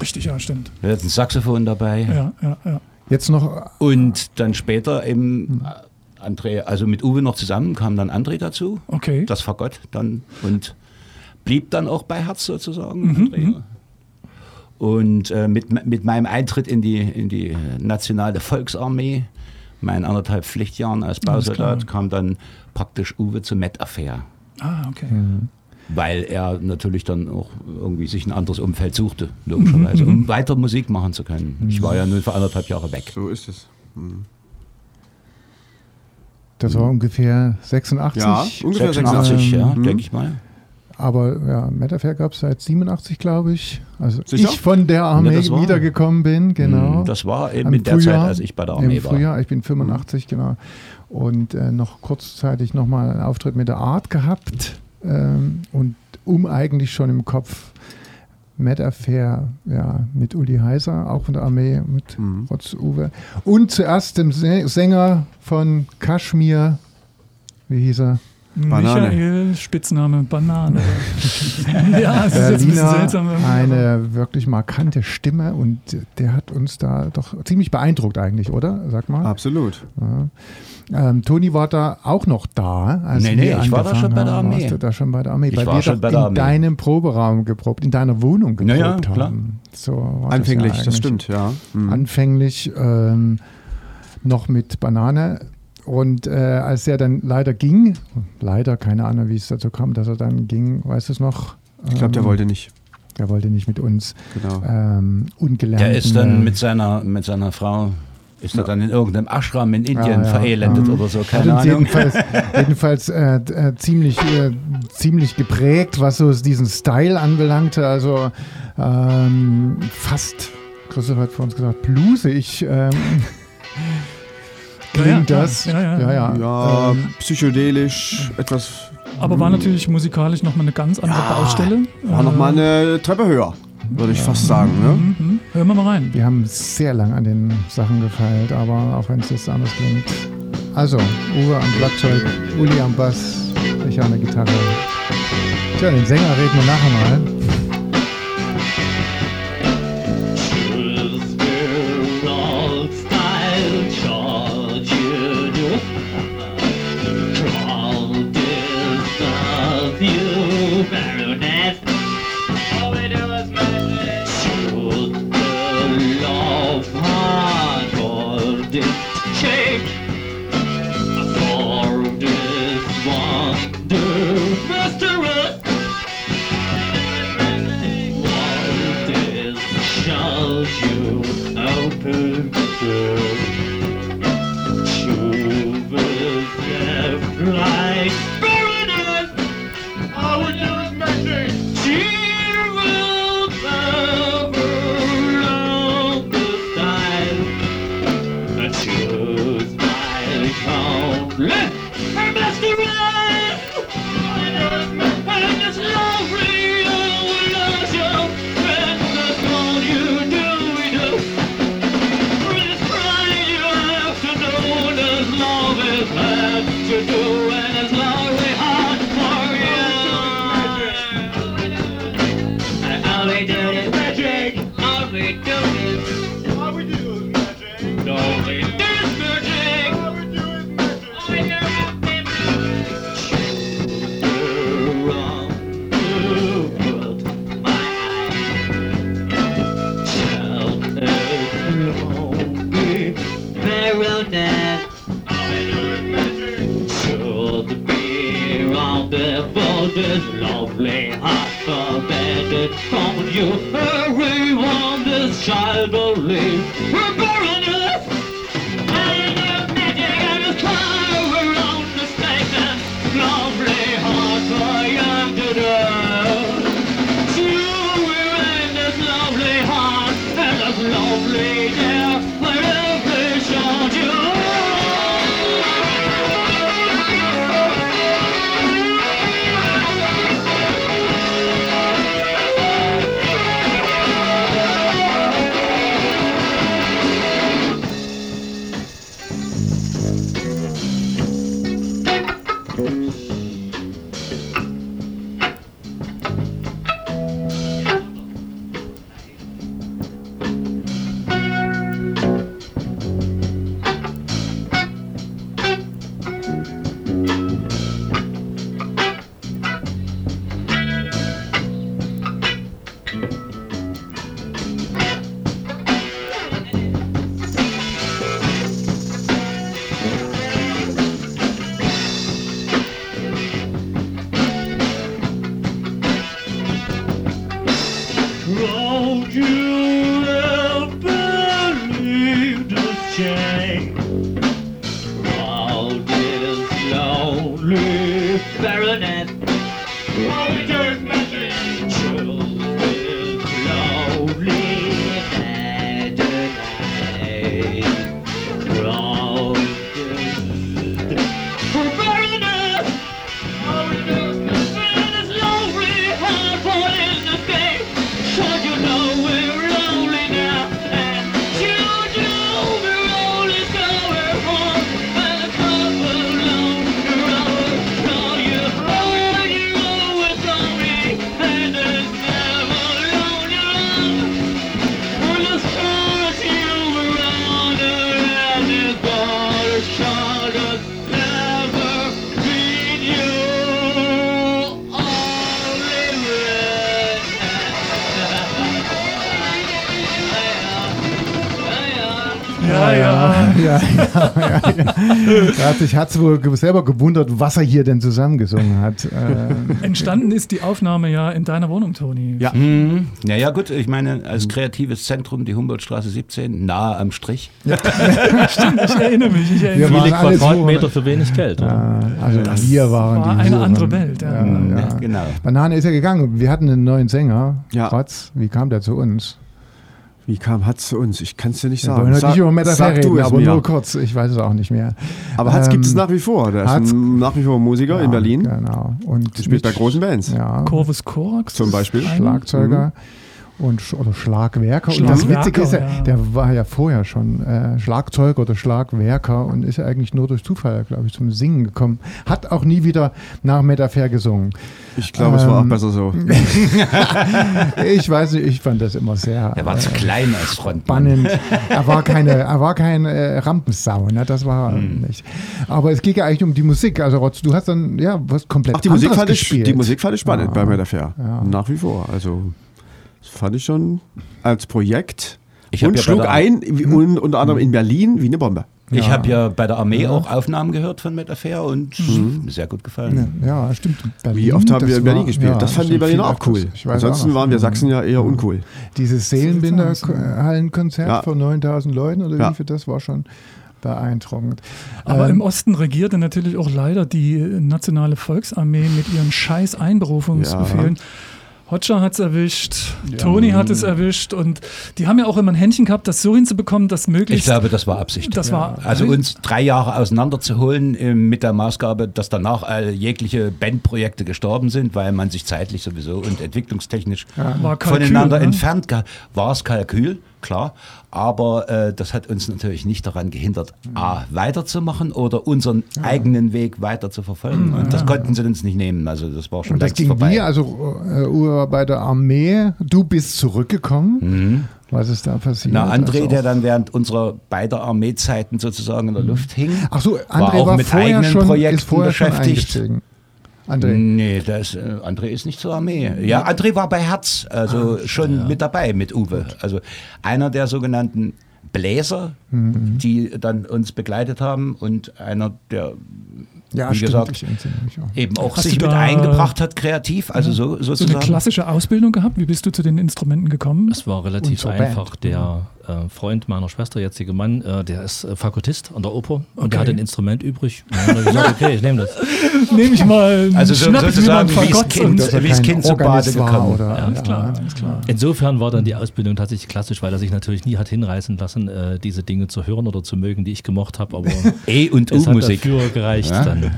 Richtig, ja, stimmt. wir hatten ein Saxophon dabei. Ja, ja, ja. Jetzt noch, Und dann später eben äh, André, also mit Uwe noch zusammen kam dann André dazu, Okay. das Fagott dann und blieb dann auch bei Herz sozusagen. Mhm, André. Und äh, mit, mit meinem Eintritt in die, in die nationale Volksarmee, meinen anderthalb Pflichtjahren als Bausoldat, kam dann praktisch Uwe zur Met Affair. Ah, okay. Weil er natürlich dann auch irgendwie sich ein anderes Umfeld suchte, logischerweise, Mhm, um weiter Musik machen zu können. Ich war ja nun für anderthalb Jahre weg. So ist es. das war ungefähr 86. Ja, ungefähr 86, ja, Mhm. denke ich mal. Aber ja, Metafair gab es seit 87, glaube ich. Also Sicher? ich von der Armee Ja, war- wiedergekommen bin, genau. Das war eben in der Zeit, als ich bei der Armee Im war. Frühjahr, ich bin 85, genau. Und äh, noch kurzzeitig nochmal einen Auftritt mit der Art gehabt. Ähm, und um eigentlich schon im Kopf Mad Affair, ja, mit Uli Heiser, auch von der Armee, mit Mhm. Rotz Uwe. Und zuerst dem Sä- Sänger von Kaschmir, wie hieß er? Banane. Michael, Spitzname Banane. ja, es ist jetzt ein bisschen seltsam. eine wirklich markante Stimme und der hat uns da doch ziemlich beeindruckt eigentlich, oder? Sag mal. Absolut. Ja. Ähm, Toni war da auch noch da. Als Nee, nee, ich war da schon bei der. Armee. Warst du da schon bei der Armee? Ich weil war schon bei in der Armee. deinem Proberaum geprobt, in deiner Wohnung geprobt ja, klar. haben. So war das Anfänglich, ja das stimmt, ja. Mhm. Anfänglich ähm, noch mit Banane. Und äh, als er dann leider ging, leider, keine Ahnung, wie es dazu kam, dass er dann ging, weißt du es noch? Ich glaube, der Ähm, wollte nicht. Der wollte nicht mit uns Genau. ähm, ungelernt. Der ist dann mit seiner, mit seiner Frau, ist er dann in irgendeinem Ashram in Indien Ah, ja. verelendet Ähm, oder so, keine Ahnung. jedenfalls, jedenfalls äh, äh, ziemlich, äh, ziemlich geprägt, was so diesen Style anbelangte. Also ähm, fast, Christoph hat vor uns gesagt, blusig. Ähm, Ja, klingt ja, das. ja, ja. ja. Ja, Ähm, psychedelisch, etwas. Aber war natürlich musikalisch nochmal eine ganz andere Ja, Baustelle. War Äh, nochmal eine Treppe höher, würde ich fast sagen. Ne? mhm. Hören wir mal rein. wir haben sehr lang an den Sachen gefeilt, aber auch wenn es jetzt anders klingt. Also, Uwe am Schlagzeug, Uli am Bass, ich an der Gitarre. Tja, den Sänger reden wir nachher mal. Er hat sich hat's wohl selber gewundert, was er hier denn zusammengesungen hat. Ähm, Entstanden ist die Aufnahme ja in deiner Wohnung, Toni. Ja. Mhm. Naja, gut, ich meine, als kreatives Zentrum, die Humboldtstraße 17, nahe am Strich. Stimmt, ich erinnere mich. Ich erinnere Wir mich. Viele waren alles Quadratmeter für wenig Geld. Oder? äh, also wir waren war die eine Huren. andere Welt, ja. Ja, ja. Genau. Banane ist ja gegangen. Wir hatten einen neuen Sänger, Ja. Rotz. Wie kam der zu uns? Wie kam Hatz zu uns? Ich kann es dir nicht Wir sagen. wollen heute Sag- nicht über reden, es aber mir. nur kurz. Ich weiß es auch nicht mehr. Aber Hatz gibt es Ähm, nach wie vor. Der Hatz- ist ein, nach wie vor Musiker in Ja, Berlin. Genau. Und Spielt mit- bei großen Bands. Ja, Corvus Corax. Zum Beispiel. Schlagzeuger. Und, Sch- oder Schlagwerker. Und das Schlagwerker, Witzige ist, ja, ja. der war ja vorher schon äh, Schlagzeuger oder Schlagwerker und ist ja eigentlich nur durch Zufall, glaube ich, zum Singen gekommen. Hat auch nie wieder nach Metafair gesungen. Ich glaube, es war auch Ähm, besser so. Ich weiß nicht, ich fand das immer sehr Er war zu äh, klein als Frontmann. spannend. Er war keine, er war kein äh, Rampensau, ne? das war er Hm. nicht. Aber es ging ja eigentlich um die Musik. Also Rotz, du hast dann ja was komplett Ach, die Musik, anderes fand ich, gespielt. die Musik fand ich spannend Ja. bei Metafair. Ja. Nach wie vor. Also, das fand ich schon als Projekt. Ich und ja schlug ein, wie, und, unter anderem in Berlin, wie eine Bombe. Ich Ja. habe ja bei der Armee auch Aufnahmen gehört von Metafair und mir sehr gut gefallen. Ja, ja, stimmt. Berlin, Wie oft haben wir in Berlin war- gespielt? ja, das fanden die Berliner auch cool. Ansonsten auch waren wir Sachsen ja eher uncool. Dieses Seelenbinder-Hallenkonzert Ja. von 9000 Leuten oder Ja. wie viel das war schon beeindruckend. Aber Ähm, im Osten regierte natürlich auch leider die nationale Volksarmee mit ihren scheiß Einberufungsbefehlen. Hotscher hat es erwischt, Toni hat es erwischt und die haben ja auch immer ein Händchen gehabt, das so hinzubekommen, dass Ich möglichst. glaube, das war Absicht. das war Also uns drei Jahre auseinanderzuholen äh, mit der Maßgabe, dass danach all jegliche Bandprojekte gestorben sind, weil man sich zeitlich sowieso und entwicklungstechnisch War Kalkül, voneinander ne? entfernt war es Kalkül, klar. Aber äh, das hat uns natürlich nicht daran gehindert, A, weiterzumachen oder unseren eigenen Weg weiter zu verfolgen. Und das konnten sie uns nicht nehmen. Also das war schon und das ging vorbei. wie, also äh, war der Armee, du bist zurückgekommen. Was ist da passiert? Mhm. Na, André, Also der dann während unserer beider Armeezeiten sozusagen in der Luft hing. Ach so, war André auch war, mit eigenen schon, Projekten beschäftigt. André. Nee, das, äh, André ist nicht zur Armee. Ja, André war bei Herz, also schon mit dabei mit Uwe. Also einer der sogenannten Bläser, Mhm. die dann uns begleitet haben und einer, der Ja, wie stimmt, gesagt, ich entsinne mich auch. eben auch Hast sich mit eingebracht hat, kreativ, also so, so eine sozusagen. klassische Ausbildung gehabt. Wie bist du zu den Instrumenten gekommen? Es war relativ einfach. Band. Der äh, Freund meiner Schwester, jetzige Mann, äh, der ist äh, Fakultist an der Oper und Okay. der hat ein Instrument übrig. Und dann hat er gesagt, okay, ich nehme das. Nehme ich mal, Also so, sozusagen ein wie das Kind, wie das Kind zu Bade gekommen. Oder, Ja, ist klar, ist klar. Insofern war dann die Ausbildung tatsächlich klassisch, weil er sich natürlich nie hat hinreißen lassen, äh, diese Dinge zu hören oder zu mögen, die ich gemocht habe. Aber E und es hat U-Musik. dafür gereicht Ja? dann.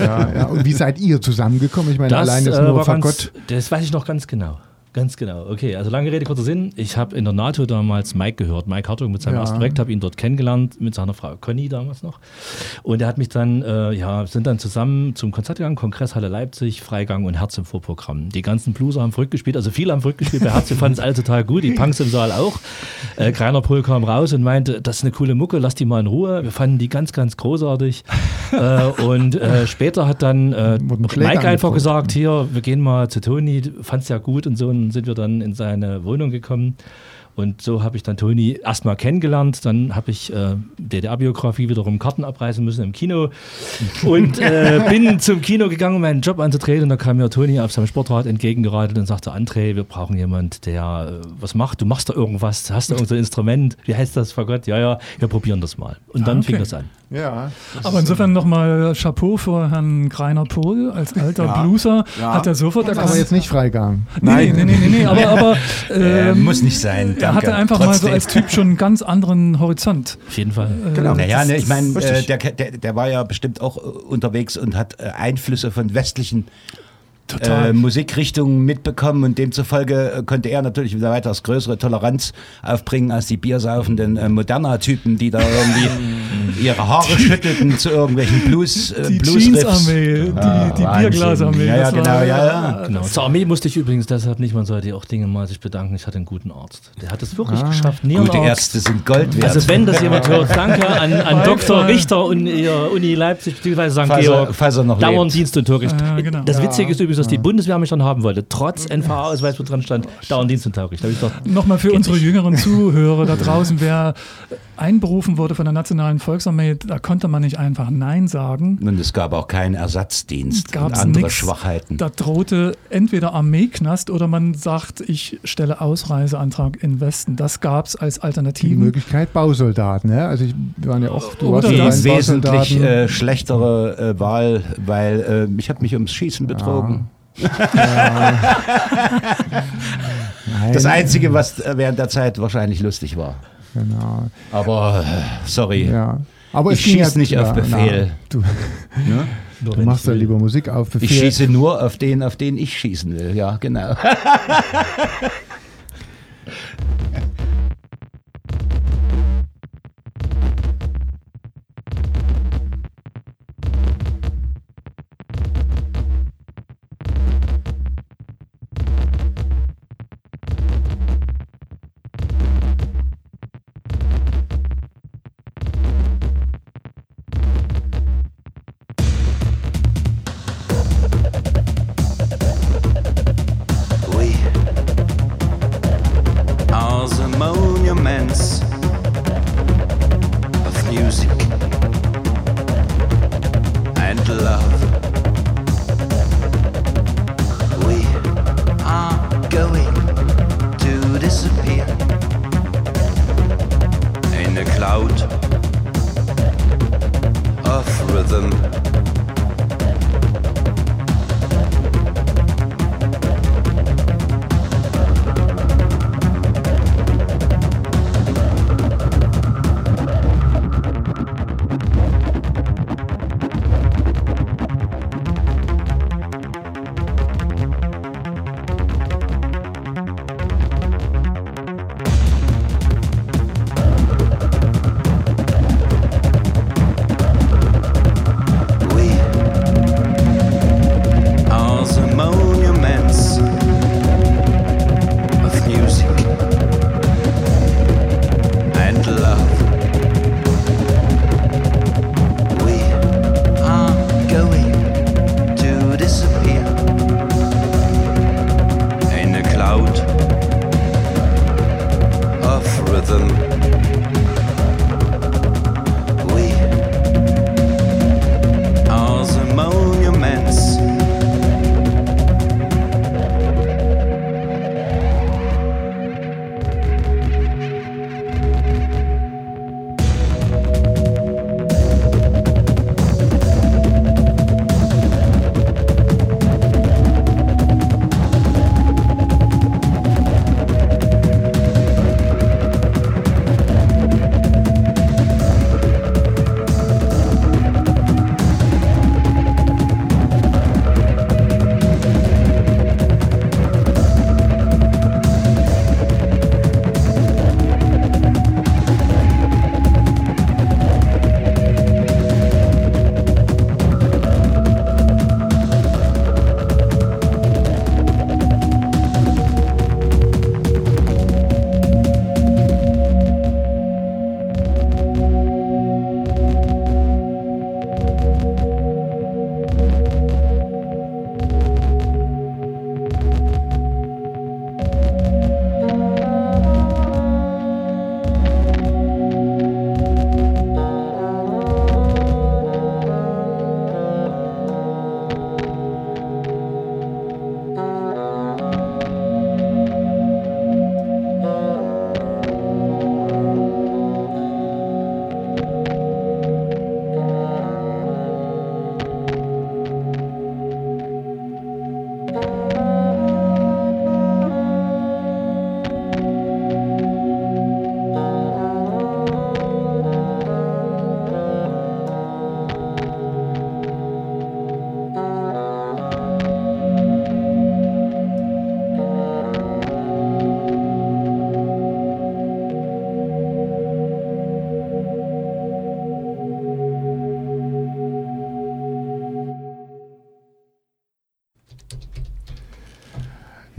Ja, ja. Und wie seid ihr zusammengekommen? Ich meine, Das, allein ist nur Fagott. das weiß ich noch ganz genau. Ganz genau. Okay, also lange Rede, kurzer Sinn. Ich habe in der NATO damals Mike gehört. Mike Hartung mit seinem Ja. ersten Projekt, habe ihn dort kennengelernt, mit seiner Frau Conny damals noch. Und er hat mich dann, äh, ja, sind dann zusammen zum Konzert gegangen, Kongresshalle Leipzig, Freigang und Herz im Vorprogramm. Die ganzen Blueser haben verrückt gespielt, also viele haben verrückt gespielt. Bei Herz, fanden es alle total gut, die Punks im Saal auch. Äh, Greiner Pohl kam raus und meinte, das ist eine coole Mucke, lass die mal in Ruhe. Wir fanden die ganz, ganz großartig. äh, und äh, später hat dann äh, Mike einfach gesagt, hier, wir gehen mal zu Toni, fand's ja gut und so, und sind wir dann in seine Wohnung gekommen. Und so habe ich dann Toni erstmal kennengelernt. Dann habe ich äh, DDR-Biografie wiederum Karten abreißen müssen im Kino. Und äh, bin zum Kino gegangen, um meinen Job anzutreten. Und da kam mir Toni auf seinem Sportrad entgegengeradelt und sagte, André, wir brauchen jemand, der äh, was macht. Du machst da irgendwas, hast du irgendein Instrument. Wie heißt das, vor Gott? Ja, ja, wir probieren das mal. Und dann Ah, okay. fing das an. Ja. Aber insofern nochmal Chapeau für Herrn Greiner Pohl. Als alter Ja. Blueser Ja. hat er sofort erkannt. Aber jetzt nicht Freigang. Nee, nee, nee, nee, nee, aber, aber Äh, ähm, muss nicht sein. er danke. hatte einfach mal so Trotzdem. als Typ schon einen ganz anderen Horizont. Auf jeden Fall. Genau. Naja, ne, ich meine, äh, der, der, der war ja bestimmt auch äh, unterwegs und hat äh, Einflüsse von westlichen äh, Musikrichtungen mitbekommen und demzufolge äh, konnte er natürlich wieder weitaus größere Toleranz aufbringen als die biersaufenden äh, Moderna-Typen, die da irgendwie ihre Haare schüttelten zu irgendwelchen Blues, äh, Die Blues Jeans-Armee, die, die Wahnsinn. Bierglas-Armee. Ja, ja, das war- genau, ja, ja. Genau. Zur Armee musste ich übrigens deshalb nicht, man sollte auch Dinge mal sich bedanken. Ich hatte einen guten Arzt. Der hat es wirklich geschafft. Gute Nierenarzt. Ärzte sind Gold wert. Also wenn das jemand hört, danke an, an. Dr. Richter und ihr Uni Leipzig bzw. St. Falls er- Georg. falls er noch Dauernd lebt. Dienst und Türkisch. Ja, genau. Das Witzige ist übrigens, dass die Bundeswehr mich dann haben wollte, trotz NVA-Ausweis, wo dran stand, Oh, dauerdienstuntauglich. Da habe ich gesagt, Nochmal für unsere nicht. jüngeren Zuhörer da draußen, wer einberufen wurde von der Nationalen Volksarmee, da konnte man nicht einfach Nein sagen. Und es gab auch keinen Ersatzdienst Gab und es andere nichts. Schwachheiten. Da drohte entweder Armeeknast oder man sagt, ich stelle Ausreiseantrag in Westen. Das gab es als Die Alternativen. Möglichkeit Bausoldaten, ne? Also ich wir waren ja auch, du warst ja die wesentlich äh, schlechtere äh, Wahl, weil äh, ich habe mich ums Schießen betrogen. Das Einzige, was äh, während der Zeit wahrscheinlich lustig war. Genau. Aber äh, sorry. Ja. Aber Ich es ging schieß ja- nicht auf Befehl. Na, du, Ne? du machst ja lieber Musik auf Befehl. Ich schieße nur auf den, auf den ich schießen will. Ja, genau.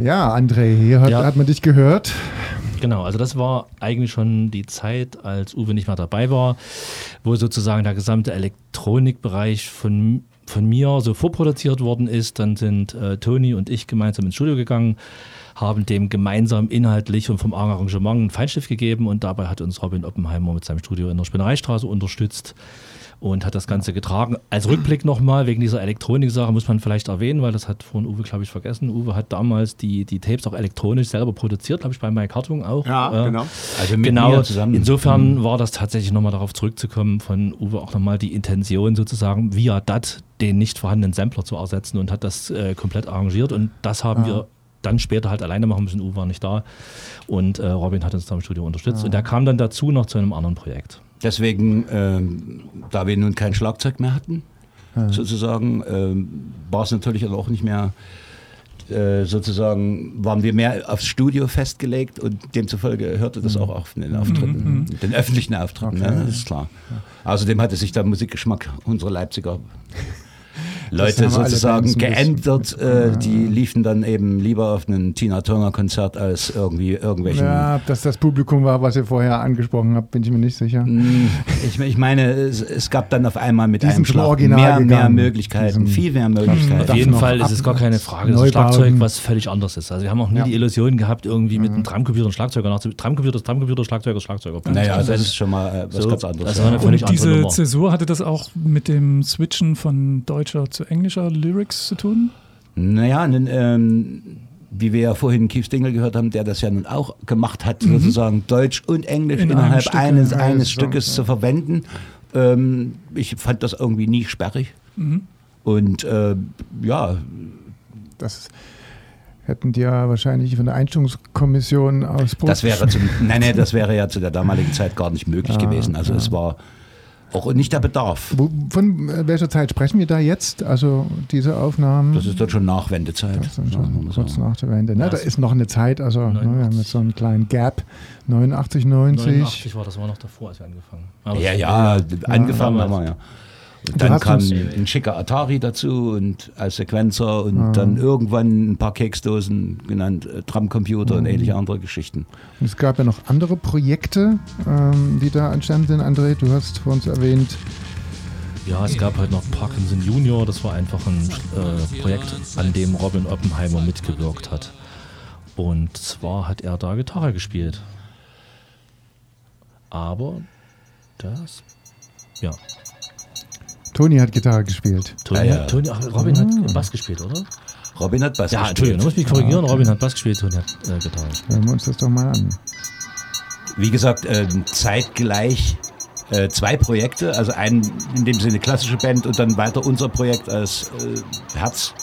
Ja, André, hier hat, Ja. hat man dich gehört. Genau, also das war eigentlich schon die Zeit, als Uwe nicht mehr dabei war, wo sozusagen der gesamte Elektronikbereich von von mir so vorproduziert worden ist. Dann sind äh, Toni und ich gemeinsam ins Studio gegangen, haben dem gemeinsam inhaltlich und vom Arrangement einen Feinstift gegeben und dabei hat uns Robin Oppenheimer mit seinem Studio in der Spinnereistraße unterstützt und hat das Ganze getragen. Als Rückblick nochmal, wegen dieser Elektronik-Sache muss man vielleicht erwähnen, weil das hat vorhin Uwe, glaube ich, vergessen. Uwe hat damals die, die Tapes auch elektronisch selber produziert, glaube ich, bei Mike Hartung auch. Ja, Äh, genau. Also mit genau. mir zusammen. Insofern war das tatsächlich nochmal darauf zurückzukommen, von Uwe auch nochmal die Intention sozusagen via DAT den nicht vorhandenen Sampler zu ersetzen und hat das äh, komplett arrangiert und das haben wir dann später halt alleine machen müssen. Uwe war nicht da und äh, Robin hat uns da im Studio unterstützt und der kam dann dazu noch zu einem anderen Projekt. Deswegen, ähm, da wir nun kein Schlagzeug mehr hatten, sozusagen, ähm, war es natürlich auch nicht mehr, äh, sozusagen, waren wir mehr aufs Studio festgelegt und demzufolge hörte das auch auf den Auftritten, den öffentlichen Auftritten, ne? das ist klar. Außerdem hatte sich der Musikgeschmack unserer Leipziger Leute sozusagen geändert. Äh, die liefen dann eben lieber auf einem Tina Turner Konzert als irgendwie irgendwelchen Ja, ob das das Publikum war, was ihr vorher angesprochen habt, bin ich mir nicht sicher. Mm, Ich, ich meine, es, es gab dann auf einmal mit Die sind einem Schlag mehr, mehr. Möglichkeiten, Diesen- viel mehr Auf Möglichkeiten. jeden noch Fall ist es gar keine Frage. Das. Schlagzeug, was völlig anders ist. Also wir haben auch nie Ja. die Illusion gehabt, irgendwie mit einem Drumcomputer und Schlagzeuger nachzu... Drumcomputer ist Drumcomputer, Schlagzeuger ist Schlagzeuger. Naja, Also das ist schon mal äh, was so, ganz anderes. das war eine ja. völlig Und diese. Zäsur hatte das auch mit dem Switchen von deutscher zu englischer Lyrics zu tun? Naja, ähm, wie wir ja vorhin Keith Stingle gehört haben, der das ja nun auch gemacht hat, sozusagen Deutsch und Englisch In innerhalb Stück, eines, ja, eines ist Stückes so, zu verwenden. Ähm, ich fand das irgendwie nie sperrig. Und äh, ja, Das hätten die ja wahrscheinlich von der Einstellungskommission aus das wäre zum, nein, nein, das wäre ja zu der damaligen Zeit gar nicht möglich Ah, gewesen. Also es war auch nicht der Bedarf. Wo, von äh, welcher Zeit sprechen wir da jetzt? Also diese Aufnahmen? Das ist dann schon Nachwendezeit. Das ist dann schon kurz so. nach der Wende. Ne? Ja, Da ist noch eine Zeit, also ne, wir haben 89. jetzt so einen kleinen Gap. 89, 90. 89 war das war noch davor, als wir angefangen haben. Ja, ja, angefangen haben wir ja. Und dann kam ein schicker Atari dazu und als Sequenzer und dann irgendwann ein paar Keksdosen genannt, äh, Drumcomputer und ähnliche andere Geschichten. Und es gab ja noch andere Projekte, ähm, die da entstanden sind. André, du hast vor uns erwähnt, Ja, es gab halt noch Parkinson Junior, das war einfach ein äh, Projekt, an dem Robin Oppenheimer mitgewirkt hat. Und zwar hat er da Gitarre gespielt. Aber das, ja, Toni hat Gitarre gespielt. Toni, Ah, ja. Toni ach, Robin hat Bass gespielt, oder? Robin hat Bass Ja, gespielt. Entschuldigung, da muss ich mich korrigieren. Robin hat Bass gespielt, Toni hat äh, Gitarre gespielt. Hören wir uns das doch mal an. Wie gesagt, äh, zeitgleich äh, zwei Projekte, also ein in dem Sinne klassische Band und dann weiter unser Projekt als äh, Herz.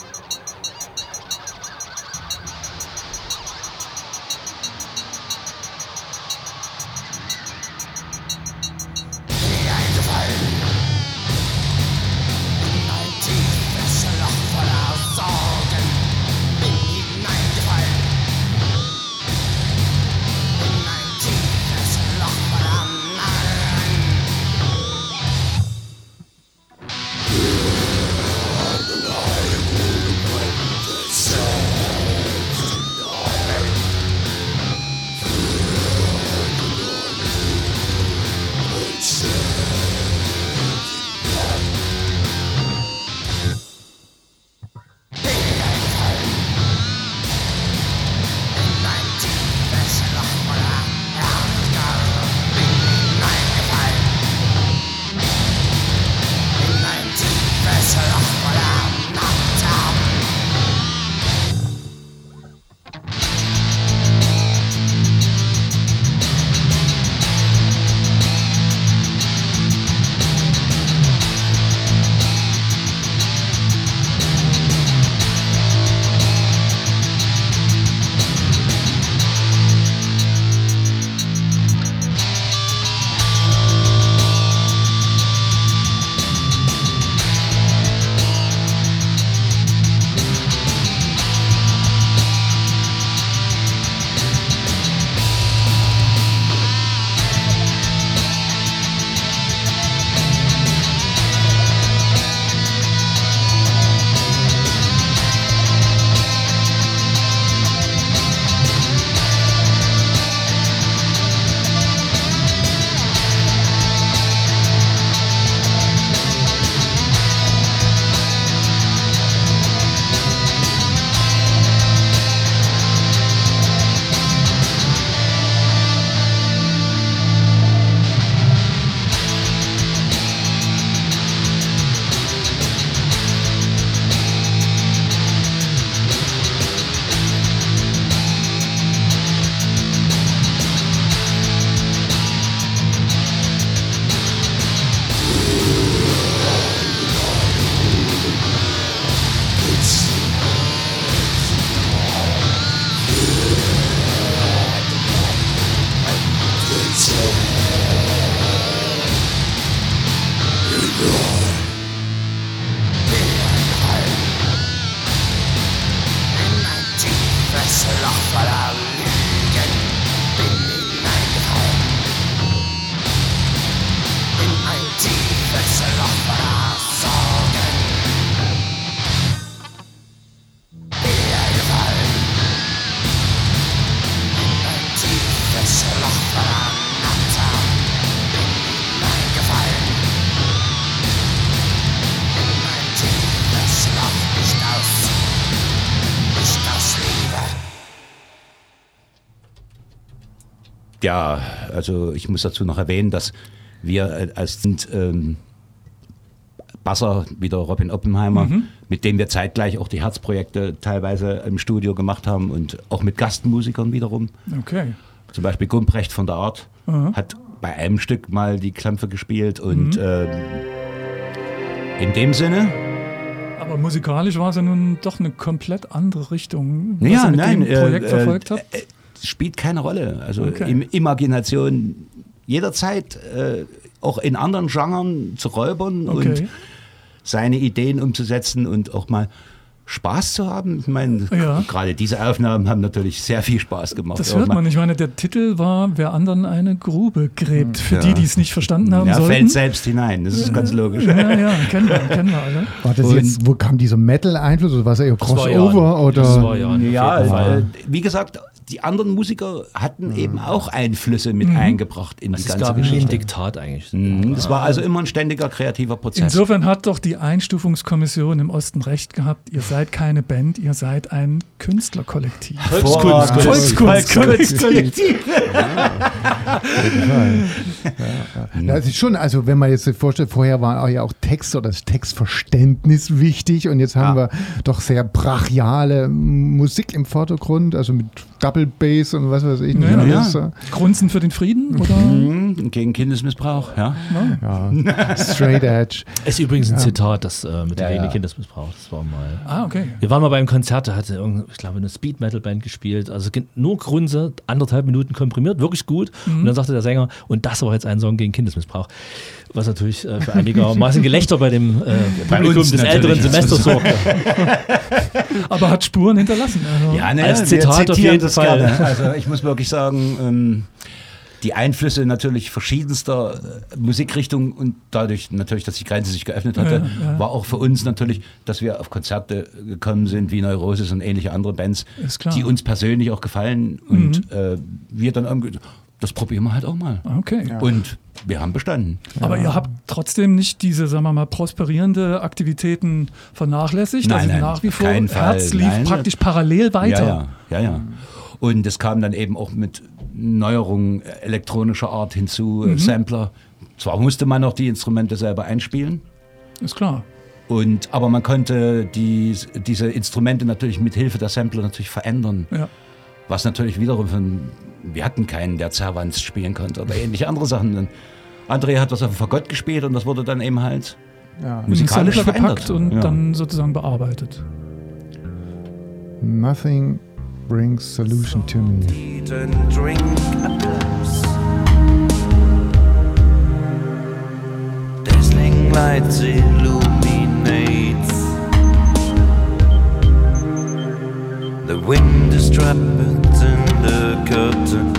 Ja, also ich muss dazu noch erwähnen, dass wir äh, als ähm, Basser, wieder Robin Oppenheimer, Mhm. mit dem wir zeitgleich auch die Herzprojekte teilweise im Studio gemacht haben und auch mit Gastmusikern wiederum. Okay. Zum Beispiel Gumprecht von der Art Aha. hat bei einem Stück mal die Klampfe gespielt und Mhm. ähm, in dem Sinne, Aber musikalisch war es ja nun doch eine komplett andere Richtung, was ja, ihr mit nein, dem Projekt äh, verfolgt äh, habt. äh, spielt keine Rolle. Also Okay. im Imagination jederzeit, äh, auch in anderen Genren zu räubern und Okay. seine Ideen umzusetzen und auch mal Spaß zu haben. Ich meine, Ja. gerade diese Aufnahmen haben natürlich sehr viel Spaß gemacht. Das hört man. Ich meine, der Titel war Wer anderen eine Grube gräbt. Für Ja. die, die es nicht verstanden haben Ja, sollten. fällt selbst hinein, das ist ganz logisch. Ja, ja, kennen wir, kennen wir alle. War das Und- jetzt, wo kam dieser Metal-Einfluss? Oder war es eher Das war Crossover? ja- oder? das war ja- Ja, äh, wie gesagt, die anderen Musiker hatten eben auch Einflüsse mit eingebracht in Es die ganze gar wie ein Geschichte. Diktat eigentlich. Mhm, Das war also immer ein ständiger kreativer Prozess. Insofern hat doch die Einstufungskommission im Osten recht gehabt. Ihr seid keine Band, ihr seid ein Künstlerkollektiv. Volkskunst, Volkskunst, Volkskunstkollektiv. Ja, es ist schon, also wenn man jetzt sich vorstellt, vorher war ja auch Text oder das Textverständnis wichtig und jetzt haben wir doch sehr brachiale Musik im Vordergrund, also mit Double Bass und was weiß ich nicht Ja, alles. ja. Grunzen für den Frieden? Oder? Mhm, Gegen Kindesmissbrauch, ja. Ja, Straight Edge. Es ist übrigens ein Zitat, das äh, mit Ja, der ja. Kindesmissbrauch. Das war mal. Ah, okay. Wir waren mal beim Konzert, da hatte ich glaube eine Speed Metal Band gespielt, also nur Grunze, anderthalb Minuten komprimiert, wirklich gut. Und dann sagte der Sänger, und das war jetzt ein Song gegen Kindesmissbrauch, was natürlich äh, für einigermaßen Gelächter bei dem äh, Publikum uns des älteren Semesters sorgte. Aber hat Spuren hinterlassen. Also. Ja, ne, Als wir Zitat auf jeden das Fall. Gerne. Also ich muss wirklich sagen, ähm, die Einflüsse natürlich verschiedenster äh, Musikrichtungen und dadurch natürlich, dass die Grenze sich geöffnet hatte, Ja, ja. war auch für uns natürlich, dass wir auf Konzerte gekommen sind wie Neurosis und ähnliche andere Bands. Mhm. die uns persönlich auch gefallen und äh, wir dann irgendwie, das probieren wir halt auch mal. Okay. Und wir haben bestanden. Aber ihr habt trotzdem nicht diese, sagen wir mal, prosperierende Aktivitäten vernachlässigt. Nein, also nein, nach wie vor, keinen Fall. Herz lief Nein. praktisch parallel weiter. Ja, ja, ja, ja. Und es kam dann eben auch mit Neuerungen elektronischer Art hinzu, Mhm. äh, Sampler. Zwar musste man noch die Instrumente selber einspielen, Ist klar. und, aber man konnte die, diese Instrumente natürlich mit Hilfe der Sampler natürlich verändern. Ja. Was natürlich wiederum von, wir hatten keinen, der Zerwanz spielen konnte oder ähnliche andere Sachen. Dann André hat was auf dem Fagott gespielt und das wurde dann eben halt Ja. musikalisch verändert. und ja. dann sozusagen bearbeitet. Nothing brings solution to me. Eat and drink a glass. Dazzling lights illuminates. The wind is trapped the curtain.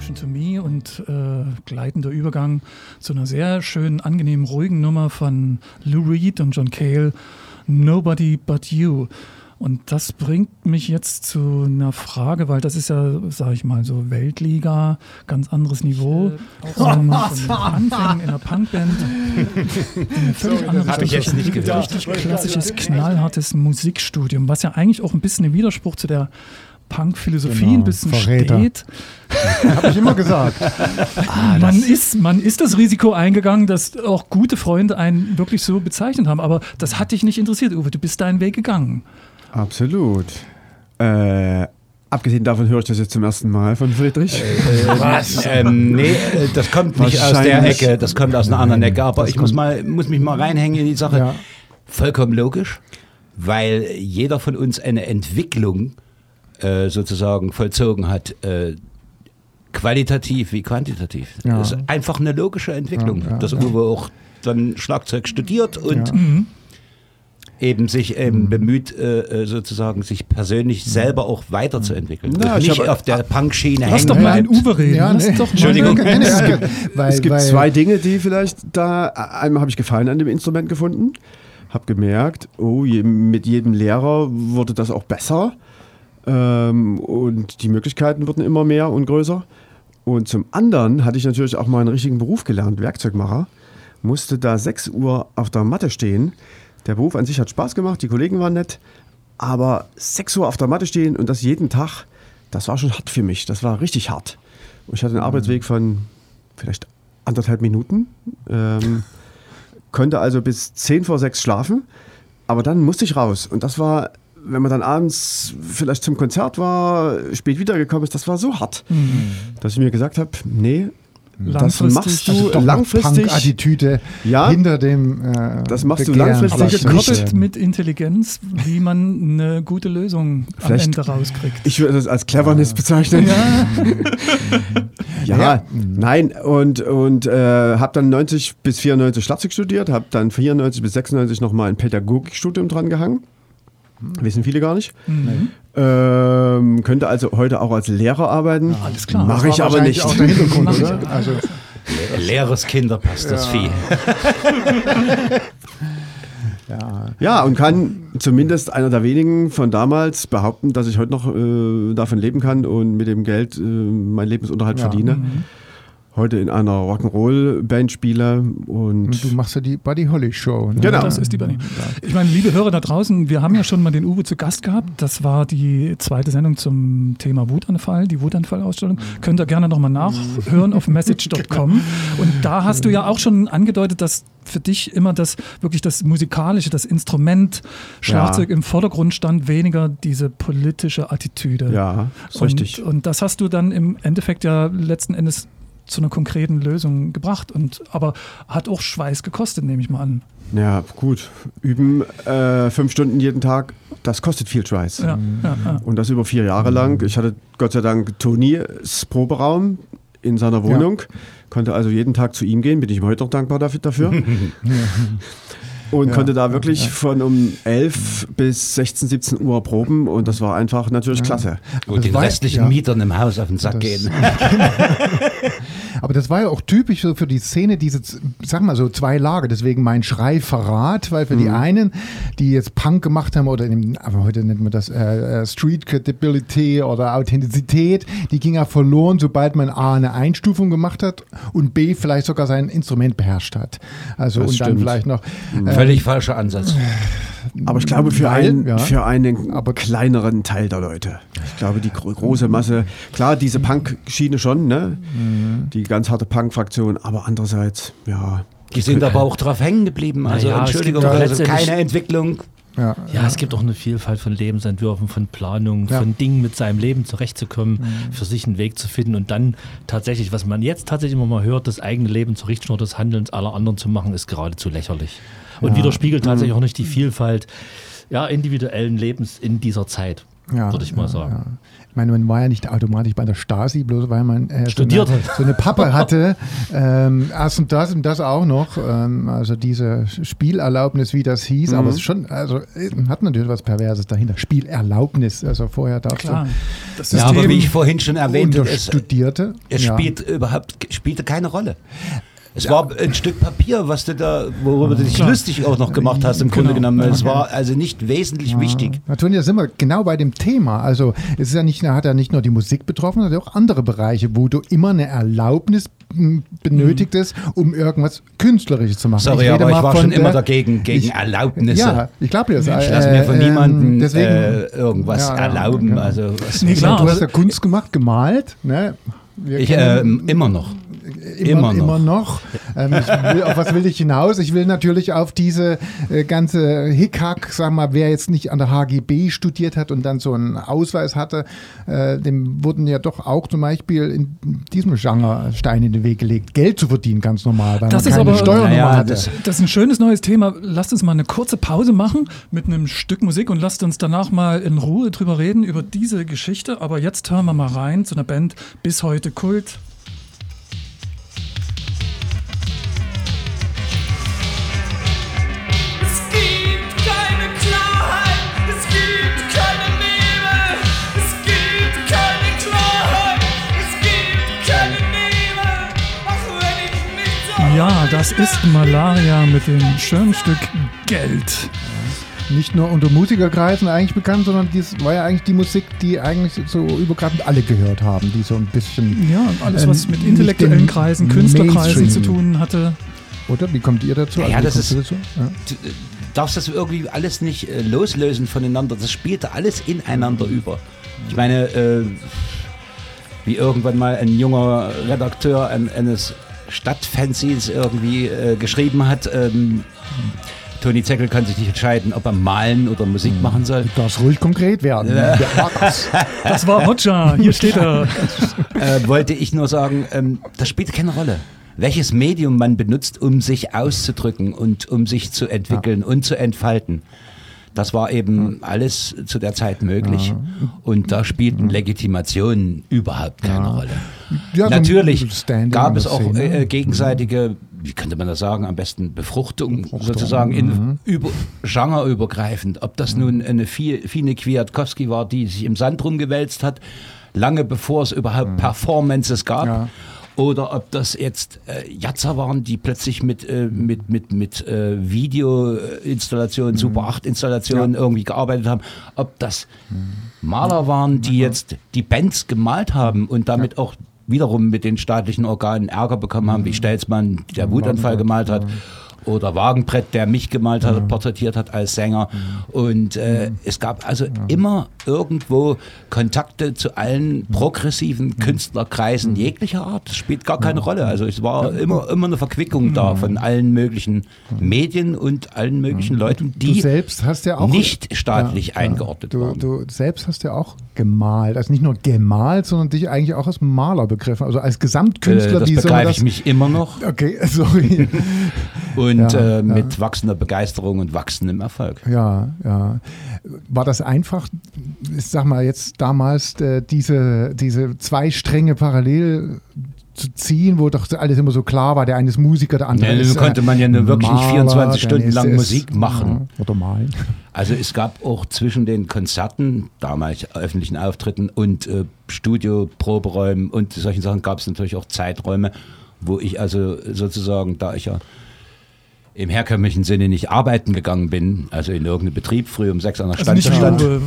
Solution to Me und äh, gleitender Übergang zu einer sehr schönen, angenehmen, ruhigen Nummer von Lou Reed und John Cale, Nobody But You. Und das bringt mich jetzt zu einer Frage, weil das ist ja, sag ich mal, so Weltliga, ganz anderes Niveau. Auch so von den Anfängen in der Punkband. In eine völlig andere hab ich jetzt nicht gedacht. Richtig klassisches, knallhartes Musikstudium, was ja eigentlich auch ein bisschen im Widerspruch zu der Punk-Philosophie Genau, ein bisschen Verräter. steht. Habe ich immer gesagt. man, ist, man ist das Risiko eingegangen, dass auch gute Freunde einen wirklich so bezeichnet haben. Aber das hat dich nicht interessiert, Uwe. Du bist deinen Weg gegangen. Absolut. Äh, abgesehen davon höre ich das jetzt zum ersten Mal von Friedrich. Was? Ähm, nee, äh, das kommt nicht aus der. Ecke, das kommt aus einer anderen Ecke. Aber ich muss, mal, muss mich mal reinhängen in die Sache. Ja. Vollkommen logisch, weil jeder von uns eine Entwicklung äh, sozusagen vollzogen hat. Äh, qualitativ wie quantitativ. Ja. Das ist einfach eine logische Entwicklung, Ja, ja, dass ja. Uwe auch dann Schlagzeug studiert und Ja. eben sich ähm, bemüht, äh, äh, sozusagen sich persönlich selber auch weiterzuentwickeln. Na, und ich nicht hab- auf der Punk-Schiene Lass hängen doch mal bleibt. Uwe reden. Ja, Lass nee. doch mal Entschuldigung. Nee, nee, okay. weil, es gibt weil, zwei Dinge, die vielleicht da. Einmal habe ich Gefallen an dem Instrument gefunden, habe gemerkt, oh, je, mit jedem Lehrer wurde das auch besser ähm, und die Möglichkeiten wurden immer mehr und größer. Und zum anderen hatte ich natürlich auch mal einen richtigen Beruf gelernt, Werkzeugmacher, musste da 6 Uhr auf der Matte stehen. Der Beruf an sich hat Spaß gemacht, die Kollegen waren nett, aber 6 Uhr auf der Matte stehen und das jeden Tag, das war schon hart für mich. Das war richtig hart. Und ich hatte einen Arbeitsweg von vielleicht anderthalb Minuten. Ähm, konnte also bis 10 vor 6 schlafen, aber dann musste ich raus. Und das war, wenn man dann abends vielleicht zum Konzert war, spät wiedergekommen ist, das war so hart, dass ich mir gesagt habe, nee, das machst du also langfristig. Punk-Attitüde Ja. hinter dem äh, Das machst du Begehren langfristig Aber gekoppelt mit Intelligenz, wie man eine gute Lösung am Vielleicht- Ende rauskriegt. Ich würde das als Cleverness bezeichnen. Ja, Ja. nein, und, und äh, habe dann 90 bis 94 Schlagzeug studiert, habe dann 94 bis 96 nochmal ein Pädagogikstudium dran gehangen. Wissen viele gar nicht. Mhm. Ähm, könnte also heute auch als Lehrer arbeiten. alles klar. Mache ich aber nicht. Also, Leeres Kinderpass, das Vieh. ja. Ja, und kann zumindest einer der wenigen von damals behaupten, dass ich heute noch äh, davon leben kann und mit dem Geld äh, meinen Lebensunterhalt Ja. verdiene. Heute in einer Rock'n'Roll-Band spiele und, Und du machst ja die Buddy Holly Show. Ne? Genau. Das ist die Bunny. Ich meine, liebe Hörer da draußen, wir haben ja schon mal den Uwe zu Gast gehabt. Das war die zweite Sendung zum Thema Wutanfall, die Wutanfall-Ausstellung. Könnt ihr gerne nochmal nachhören auf message.com. Und da hast du ja auch schon angedeutet, dass für dich immer das wirklich das musikalische, das Instrument, Schlagzeug Ja. im Vordergrund stand, weniger diese politische Attitüde. ja, und, richtig. Und das hast du dann im Endeffekt ja letzten Endes zu einer konkreten Lösung gebracht. Und, aber hat auch Schweiß gekostet, nehme ich mal an. Ja, gut. Üben äh, fünf Stunden jeden Tag, das kostet viel Schweiß. Ja, ja, ja. Und das über vier Jahre lang. Ich hatte Gott sei Dank Tonis Proberaum in seiner Wohnung. Konnte also jeden Tag zu ihm gehen, bin ich ihm heute noch dankbar dafür. dafür. und Ja, konnte da ja, wirklich ja. von um 11 bis 16, 17 Uhr proben und das war einfach natürlich klasse. Und den restlichen ja. Mietern im Haus auf den Sack Das- gehen. Aber das war ja auch typisch so für die Szene, diese, sag mal so, zwei Lager. Deswegen mein Schrei Verrat, weil für Mhm. die einen, die jetzt Punk gemacht haben oder in aber heute nennt man das äh, äh, Street Credibility oder Authentizität, die ging ja verloren, sobald man A eine Einstufung gemacht hat und B vielleicht sogar sein Instrument beherrscht hat. Also Das und dann stimmt. vielleicht noch. äh, Völlig falscher Ansatz. Aber ich glaube, für, Weil, einen, ja. für einen Aber- kleineren Teil der Leute. Ich glaube, die gro große Masse, klar, diese Punk-Schiene schon, ne? Mhm. Die ganz harte Punk-Fraktion, aber andererseits, ja. Die sind aber auch drauf hängen geblieben. Also es Entschuldigung, also keine Entwicklung. ja, Ja, es gibt auch eine Vielfalt von Lebensentwürfen, von Planungen, Ja. von Dingen mit seinem Leben zurechtzukommen, für sich einen Weg zu finden und dann tatsächlich, was man jetzt tatsächlich immer mal hört, das eigene Leben zur Richtschnur des Handelns aller anderen zu machen, ist geradezu lächerlich. Und widerspiegelt tatsächlich auch nicht die Vielfalt ja, individuellen Lebens in dieser Zeit, Ja, würde ich mal ja, sagen. Ich meine, man war ja nicht automatisch bei der Stasi, bloß weil man äh, Studiert so, eine, so eine Pappe hatte. ähm, erst und das und das auch noch. Ähm, also diese Spielerlaubnis, wie das hieß. Aber es ist schon, also äh, hat natürlich was Perverses dahinter. Spielerlaubnis. Also vorher darfst Klar. du Das Ja, System, aber wie ich vorhin schon erwähnte, es, Studierte. es ja. spielt überhaupt spielte keine Rolle. Es war ein Stück Papier, was du da, worüber du dich Klar. lustig auch noch gemacht hast, im Grunde Genau. genommen. Es war also nicht wesentlich wichtig. Natürlich, da sind wir genau bei dem Thema. Also es ist ja nicht, hat ja nicht nur die Musik betroffen, sondern auch andere Bereiche, wo du immer eine Erlaubnis m, benötigtest, um irgendwas Künstlerisches zu machen. Sorry, rede aber ich war schon immer dagegen, gegen ich- Erlaubnisse. Ja, ich glaube dir das. Ich lasse mir von Äh, niemandem ähm, deswegen, äh, irgendwas Ja, ja, erlauben. ja. Also was, Nee, Ich klar, du hast ja Kunst gemacht, gemalt. Ne? Wir ich kennen- äh, immer noch. Immer, immer noch. immer noch. Ähm, ich will, auf was will ich hinaus? Ich will natürlich auf diese äh, ganze Hickhack, sag mal, wer jetzt nicht an der HGB studiert hat und dann so einen Ausweis hatte, äh, dem wurden ja doch auch zum Beispiel in diesem Genre Steine in den Weg gelegt, Geld zu verdienen, ganz normal, weil Das man ist keine aber- Steuernummer Naja, hatte. das- Das ist ein schönes neues Thema. Lasst uns mal eine kurze Pause machen mit einem Stück Musik und lasst uns danach mal in Ruhe drüber reden, über diese Geschichte. Aber jetzt hören wir mal rein zu einer Band bis heute Kult. Das ist Malaria mit dem schönen Stück Geld. Nicht nur unter Musikerkreisen eigentlich bekannt, sondern dies war ja eigentlich die Musik, die eigentlich so übergreifend alle gehört haben, die so ein bisschen, Ja, alles, Ähm, was mit intellektuellen Kreisen, Künstlerkreisen Mainstream. zu tun hatte. oder? Wie kommt ihr dazu? Ja, Also, wie das ist- dazu? Ja. Du darfst das irgendwie alles nicht äh, loslösen voneinander. Das spielte alles ineinander über. Ich meine, äh, wie irgendwann mal ein junger Redakteur ein, eines Stadtfanzines irgendwie äh, geschrieben hat, ähm, Toni Zeckel kann sich nicht entscheiden, ob er malen oder Musik machen soll. Du darfst ruhig konkret werden. Ja. Das war Hodja, hier steht er. äh, wollte ich nur sagen, ähm, das spielt keine Rolle. Welches Medium man benutzt, um sich auszudrücken und um sich zu entwickeln und zu entfalten. Das war eben alles zu der Zeit möglich. Und da spielten Legitimationen überhaupt keine Rolle. Ja, so ein Natürlich gab es auch äh, gegenseitige, wie könnte man das sagen, am besten Befruchtung, sozusagen in, über, genreübergreifend. Ob das nun eine Fi- Fine Kwiatkowski war, die sich im Sand rumgewälzt hat, lange bevor es überhaupt Performances gab. Ja. Oder ob das jetzt äh, Jatzer waren, die plötzlich mit, äh, mit, mit, mit äh, Videoinstallationen, Super 8 Installationen irgendwie gearbeitet haben. Ob das Maler waren, die jetzt die Bands gemalt haben und damit auch wiederum mit den staatlichen Organen Ärger bekommen haben, wie Stelzmann, der Wutanfall gemalt hat. Oder Wagenbrett, der mich gemalt hat, porträtiert hat als Sänger. Und äh, es gab also immer irgendwo Kontakte zu allen progressiven Künstlerkreisen jeglicher Art. Das spielt gar keine Rolle. Also es war immer, immer eine Verquickung da von allen möglichen Medien und allen möglichen Leuten, Du die selbst hast ja auch nicht staatlich Ja, eingeordnet du, waren. du selbst hast ja auch gemalt, also nicht nur gemalt, sondern dich eigentlich auch als Maler begriffen, also als Gesamtkünstler. Äh, das begreife ich mich immer noch. Okay, sorry. Und Ja, äh, mit wachsender Begeisterung und wachsendem Erfolg. ja, ja. War das einfach, ich sag mal jetzt damals, äh, diese, diese zwei Stränge parallel zu ziehen, wo doch alles immer so klar war, der eine ist Musiker, der andere Ja, ist nun konnte man ja nur wirklich nicht Maler, 24 der Stunden lang Musik machen. Ja, oder malen. Also es gab auch zwischen den Konzerten, damals öffentlichen Auftritten und äh, Studio, Proberäumen und solchen Sachen gab es natürlich auch Zeiträume, wo ich also sozusagen, da ich ja im herkömmlichen Sinne nicht arbeiten gegangen bin, also in irgendeinem Betrieb früh um sechs an der Also nicht wie Stand Uwe,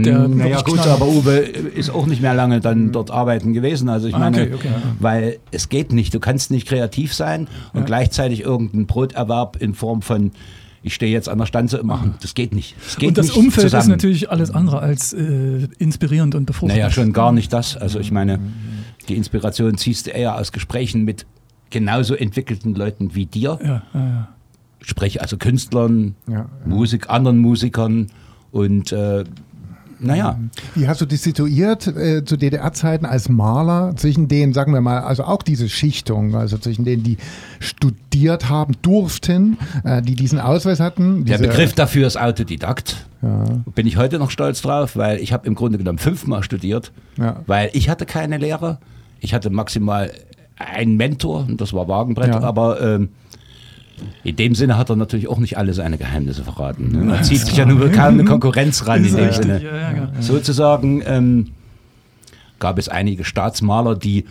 der naja gut, aber Uwe ist auch nicht mehr lange dann dort arbeiten gewesen. Also ich Ah, meine, okay, okay, weil es geht nicht. Du kannst nicht kreativ sein und Ja. gleichzeitig irgendeinen Broterwerb in Form von ich stehe jetzt an der Stanze machen. Das geht nicht. Das geht Und das Umfeld zusammen. ist natürlich alles andere als äh, inspirierend und befruchtend. Naja, schon gar nicht das. Also ich meine, die Inspiration ziehst du eher aus Gesprächen mit genauso entwickelten Leuten wie dir. Ja, ja, ja. Sprich also Künstlern, Ja, Musik, anderen Musikern und äh, naja. Wie hast du dich situiert äh, zu DDR-Zeiten als Maler zwischen denen, sagen wir mal, also auch diese Schichtung, also zwischen denen, die studiert haben, durften, äh, die diesen Ausweis hatten? Der Begriff dafür ist Autodidakt. Ja, Bin ich heute noch stolz drauf, weil ich habe im Grunde genommen fünfmal studiert, ja. weil ich hatte keine Lehrer. Ich hatte maximal einen Mentor, und das war Wagenbrett, Ja. aber ähm, in dem Sinne hat er natürlich auch nicht alle seine Geheimnisse verraten. Ne? Man zieht sich ja nun kaum eine Konkurrenz ran in dem Sinne. ja, ja, ja. Sozusagen ähm, gab es einige Staatsmaler, die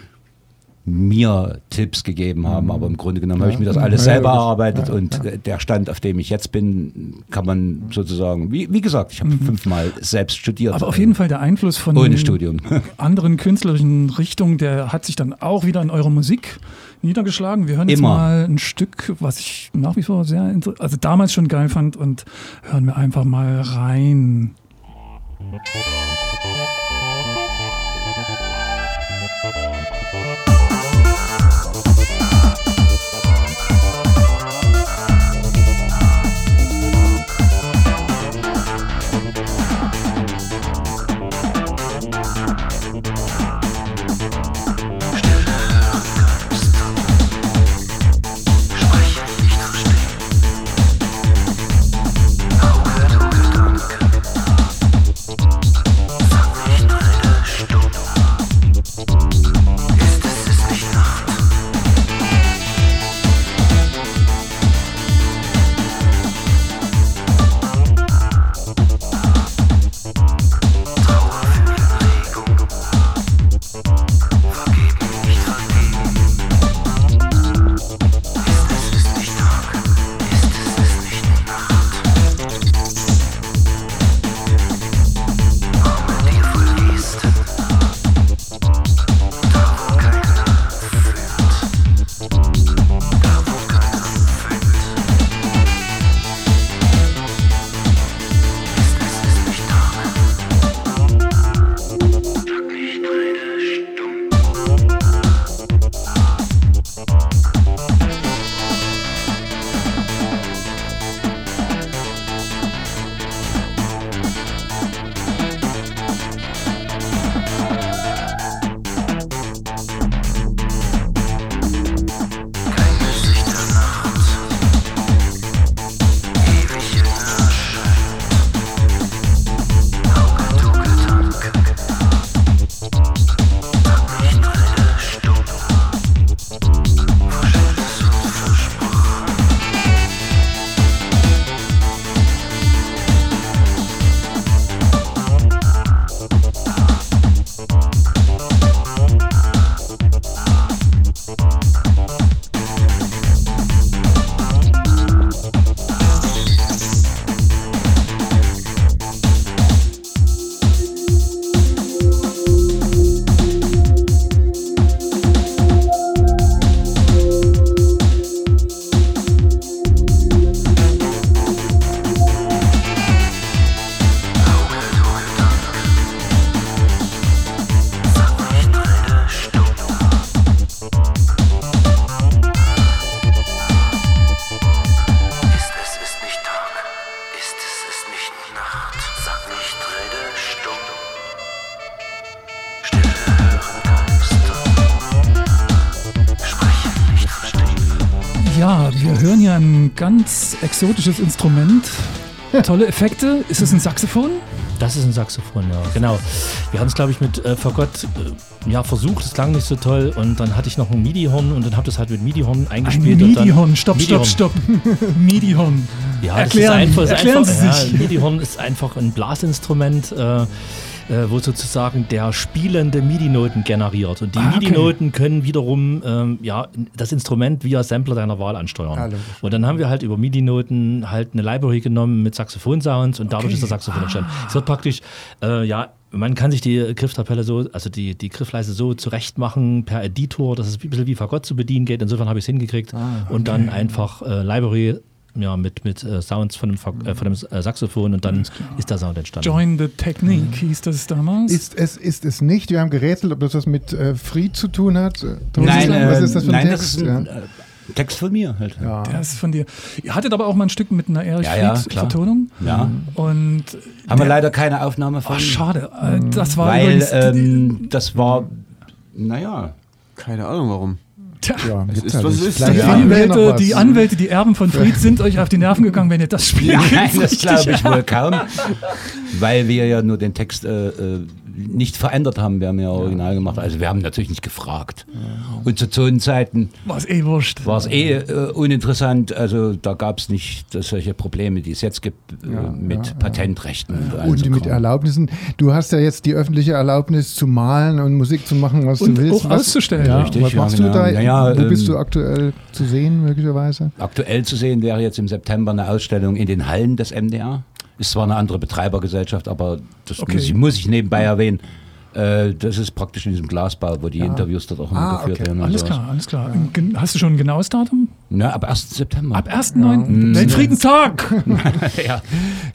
mir Tipps gegeben haben, aber im Grunde genommen habe ich mir das alles selber erarbeitet und äh, der Stand, auf dem ich jetzt bin, kann man sozusagen, wie, wie gesagt, ich habe fünfmal selbst studiert. Mhm. Aber auf jeden Fall der Einfluss von anderen künstlerischen Richtungen, der hat sich dann auch wieder in eurer Musik niedergeschlagen. Wir hören jetzt Immer. mal ein Stück, was ich nach wie vor sehr, also damals schon geil fand und hören wir einfach mal rein. Exotisches Instrument. Tolle Effekte. Ist es ein Saxophon? Das ist ein Saxophon, ja, genau. Wir haben es, glaube ich, mit äh, Fagott äh, ja, versucht, es klang nicht so toll und dann hatte ich noch ein MIDI-Horn und dann habe das halt mit MIDI-Horn Ein eingespielt. dann- MIDI-Horn, stopp, MIDI-Horn. stopp, stopp. MIDI-Horn. Ja, Erklären, das ist einfach, erklären ist einfach, Sie sich. Ja, MIDI-Horn ist einfach ein Blasinstrument, äh, äh, wo sozusagen der spielende MIDI-Noten generiert. Und die Ah, okay. MIDI-Noten können wiederum ähm, ja, das Instrument via Sampler deiner Wahl ansteuern. Ah, und dann haben wir halt über MIDI-Noten halt eine Library genommen mit Saxophon-Sounds und dadurch Okay. ist der Saxophon entstanden. Es wird praktisch, äh, ja, man kann sich die Grifftabelle so, also die, die Griffleiste so zurecht machen per Editor, dass es ein bisschen wie Fagott zu bedienen geht. Insofern habe ich es hingekriegt. Und dann einfach äh, Library ja, mit, mit äh, Sounds von dem, Fa- äh, von dem äh, Saxophon und dann ist der Sound entstanden. Join the Technique hieß das damals. Ist es, ist es nicht? Wir haben gerätselt, ob das was mit äh, Fried zu tun hat. Äh, Nein, Thorsten, was äh, ist das für ein nein, Text? das ist ein äh, Text von mir halt. ja. Der ist von dir. Ihr hattet aber auch mal ein Stück mit einer Erich Ja, ja, Fried klar. Vertonung. Ja. Und Haben wir der- leider keine Aufnahme von. Ach, schade. Äh, Das war weil übrigens. ähm, das war, naja, Keine Ahnung warum. Tja, Ja, Es ist, was ist. Die, Anwälte, was. die Anwälte, die Erben von Fried sind euch auf die Nerven gegangen, wenn ihr das spielt. Nein, das glaube ich wohl kaum, weil wir ja nur den Text äh, äh, nicht verändert haben. Wir haben ja original gemacht. Also wir haben natürlich nicht gefragt. Und zu Zonenzeiten War es eh wurscht. war es eh äh, uninteressant. Also da gab es nicht solche Probleme, die es jetzt gibt äh, mit Patentrechten. Und, all Und mit. Erlaubnissen. Du hast ja jetzt die öffentliche Erlaubnis zu malen und Musik zu machen, was Und du willst. auch was, auszustellen. Ja, Richtig, was ja, machst genau. du da? Naja, Wo bist ähm, du aktuell zu sehen, möglicherweise? Aktuell zu sehen wäre jetzt im September eine Ausstellung in den Hallen des MDR. Ist zwar eine andere Betreibergesellschaft, aber das Okay. muss, ich, muss ich nebenbei erwähnen. Äh, das ist praktisch in diesem Glasbau, wo die Interviews dort auch immer Ah, geführt okay. werden. Alles sowas. klar, alles klar. Gen- Hast du schon ein genaues Datum? Na, ab 1. September. Ab 1.9. Weltfriedenstag! ja.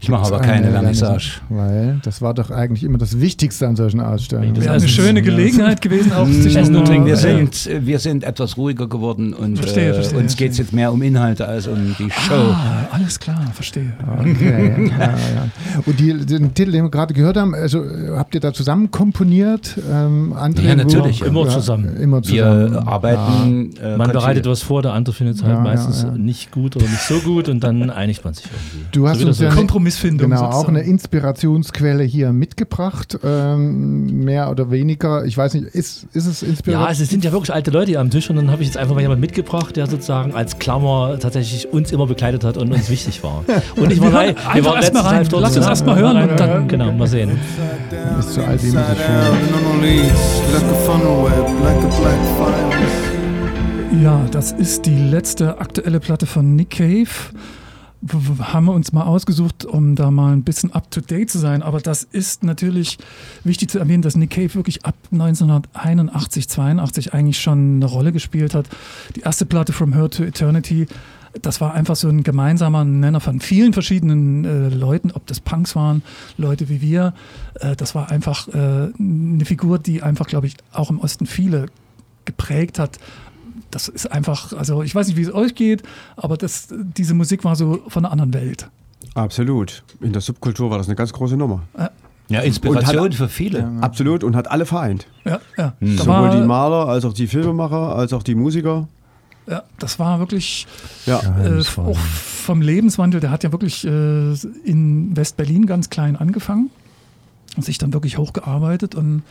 Ich mache aber keine eine Vernissage. Weil das war doch eigentlich immer das Wichtigste an solchen Ausstellungen. Das Wäre eine schöne ja. Gelegenheit gewesen, auch sich Essen und noch- Trinken. Wir sind, wir sind etwas ruhiger geworden und Verstehe, äh, verstehe, uns geht es jetzt mehr um Inhalte als um die Show. Ah, alles klar, verstehe. Okay, ja, ja. Und die, den Titel, den wir gerade gehört haben, also habt ihr da zusammen komponiert? Ähm, André Ja, natürlich, ja. Immer zusammen. Immer zusammen. Wir arbeiten. Äh, Man bereitet was vor, der andere findet es halt Ja, ja, meistens ja. nicht gut oder nicht so gut und dann einigt man sich irgendwie. Du hast So uns ja ist. Kompromissfindung. Genau, auch sozusagen. eine Inspirationsquelle hier mitgebracht, ähm, mehr oder weniger. Ich weiß nicht, ist, ist es Ja, Inspiration? es sind ja wirklich alte Leute hier am Tisch und dann habe ich jetzt einfach mal jemanden mitgebracht, der sozusagen als Klammer tatsächlich uns immer begleitet hat und uns wichtig war. Und ich war, Wir hören wir einfach waren erst mal rein. Lass uns zusammen. erst mal hören und dann- Genau, mal sehen. ist zu alt, Ja, das ist die letzte aktuelle Platte von Nick Cave. Haben wir uns mal ausgesucht, um da mal ein bisschen up to date zu sein. Aber das ist natürlich wichtig zu erwähnen, dass Nick Cave wirklich ab 1981, 82 eigentlich schon eine Rolle gespielt hat. Die erste Platte From Her to Eternity, das war einfach so ein gemeinsamer Nenner von vielen verschiedenen äh, Leuten, ob das Punks waren, Leute wie wir. Äh, das war einfach äh, eine Figur, die einfach, glaube ich, auch im Osten viele geprägt hat. Das ist einfach, also ich weiß nicht, wie es euch geht, aber das, diese Musik war so von einer anderen Welt. Absolut. In der Subkultur war das eine ganz große Nummer. Ja, Inspiration Und hat- für viele. Absolut und hat alle vereint. Ja, ja. Da Sowohl die Maler als auch die Filmemacher, als auch die Musiker. Ja, das war wirklich Ja. äh, auch vom Lebenswandel. Der hat ja wirklich äh, in West-Berlin ganz klein angefangen und sich dann wirklich hochgearbeitet und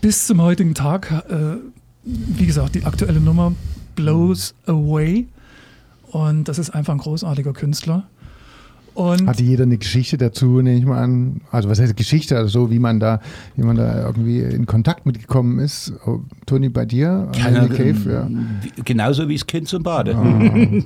bis zum heutigen Tag, äh, wie gesagt, die aktuelle Nummer Blows Away. Und das ist einfach ein großartiger Künstler. Und Hatte jeder eine Geschichte dazu, nehme ich mal an. Also was heißt Geschichte, also so wie man da, wie man da irgendwie in Kontakt mitgekommen ist. Oh, Toni, bei dir? Na, Cave, ja. Genauso wie das Kind zum Bade.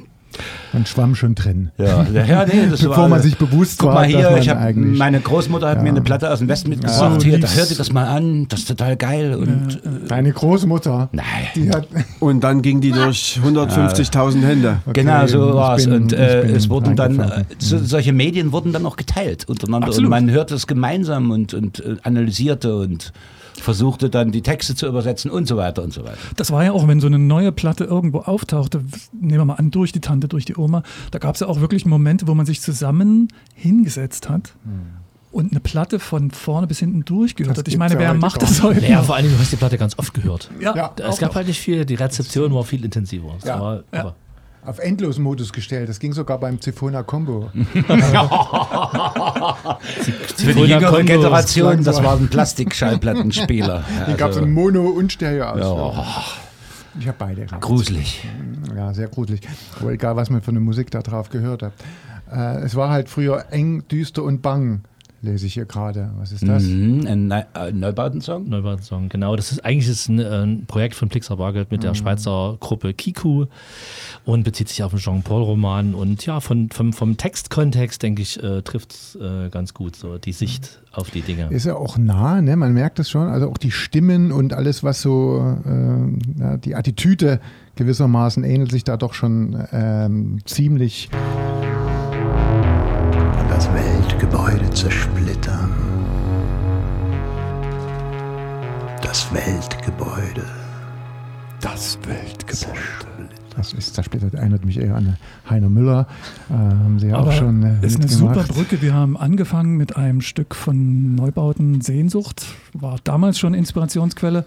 Man schwamm schon drin. Ja, ja, nee, das Bevor war, man sich bewusst Guck war, mal dass hier, ich hab, eigentlich- meine Großmutter hat Ja. mir eine Platte aus dem Westen mitgebracht. So hier, da lieb's. hört ihr das mal an, das ist total geil. Und Deine Großmutter, nein. die hat. Und dann ging die durch 150.000 Hände. Genau, so war es. Und äh, es wurden dann, äh, so, solche Medien wurden dann auch geteilt untereinander. Absolut. Und man hörte es gemeinsam und, und äh, analysierte und versuchte dann die Texte zu übersetzen und so weiter und so weiter. Das war ja auch, wenn so eine neue Platte irgendwo auftauchte, nehmen wir mal an, durch die Tante, durch die Oma, da gab es ja auch wirklich Momente, wo man sich zusammen hingesetzt hat und eine Platte von vorne bis hinten durchgehört hat. Ich meine, wer macht das heute? Ja, vor allem, du hast die Platte ganz oft gehört. Ja, Ja. Es auch gab noch. halt nicht viel, die Rezeption war viel intensiver. Ja. War, Ja. Auf Endlosmodus gestellt. Das ging sogar beim Zifona Combo. Für die jüngere Generation, das war ein Plastikschallplattenspieler. Die gab es Also, in Mono und Stereo aus. Ja. Ich habe beide. gehabt. gruselig. Ja, sehr gruselig. Aber egal, was man für eine Musik da drauf gehört hat. Äh, es war halt früher eng, düster und bang, lese ich hier gerade. Was ist das? Mhm, ein Neu äh, Neubauten-Song? Neubauten-Song, genau. Das ist eigentlich ist ein, äh, ein Projekt von Plixer Bargeld mit der Schweizer Gruppe Kiku und bezieht sich auf einen Jean-Paul-Roman. Und ja, von, vom, vom Textkontext, denke ich, äh, trifft es äh, ganz gut, so die Sicht auf die Dinge. Ist ja auch nah, ne? man merkt es schon. Also auch die Stimmen und alles, was so, äh, ja, die Attitüde gewissermaßen ähnelt sich da doch schon ähm, ziemlich. Das Weltgebäude zersplittern. Das Weltgebäude. Das Weltgebäude. Das ist zersplittert, erinnert mich eher an Heiner Müller. Äh, haben Sie ja Aber auch schon äh, ist eine super mitgemacht. Brücke. Wir haben angefangen mit einem Stück von Neubauten Sehnsucht. War damals schon Inspirationsquelle.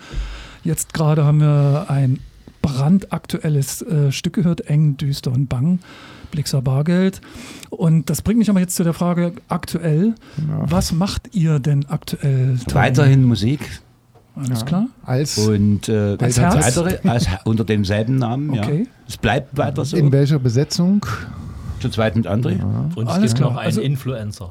Jetzt gerade haben wir ein brandaktuelles äh, Stück gehört, eng, düster und bang. Blixer Bargeld. Und das bringt mich aber jetzt zu der Frage aktuell. Was macht ihr denn aktuell? Toni? Weiterhin Musik. Alles klar? Als Und äh, Als Herz? weitere, als, unter demselben Namen, ja. Okay. Es bleibt weiter so. in welcher Besetzung? Zu zweit mit André. Und es Alles gibt klar. noch einen Also- Influencer.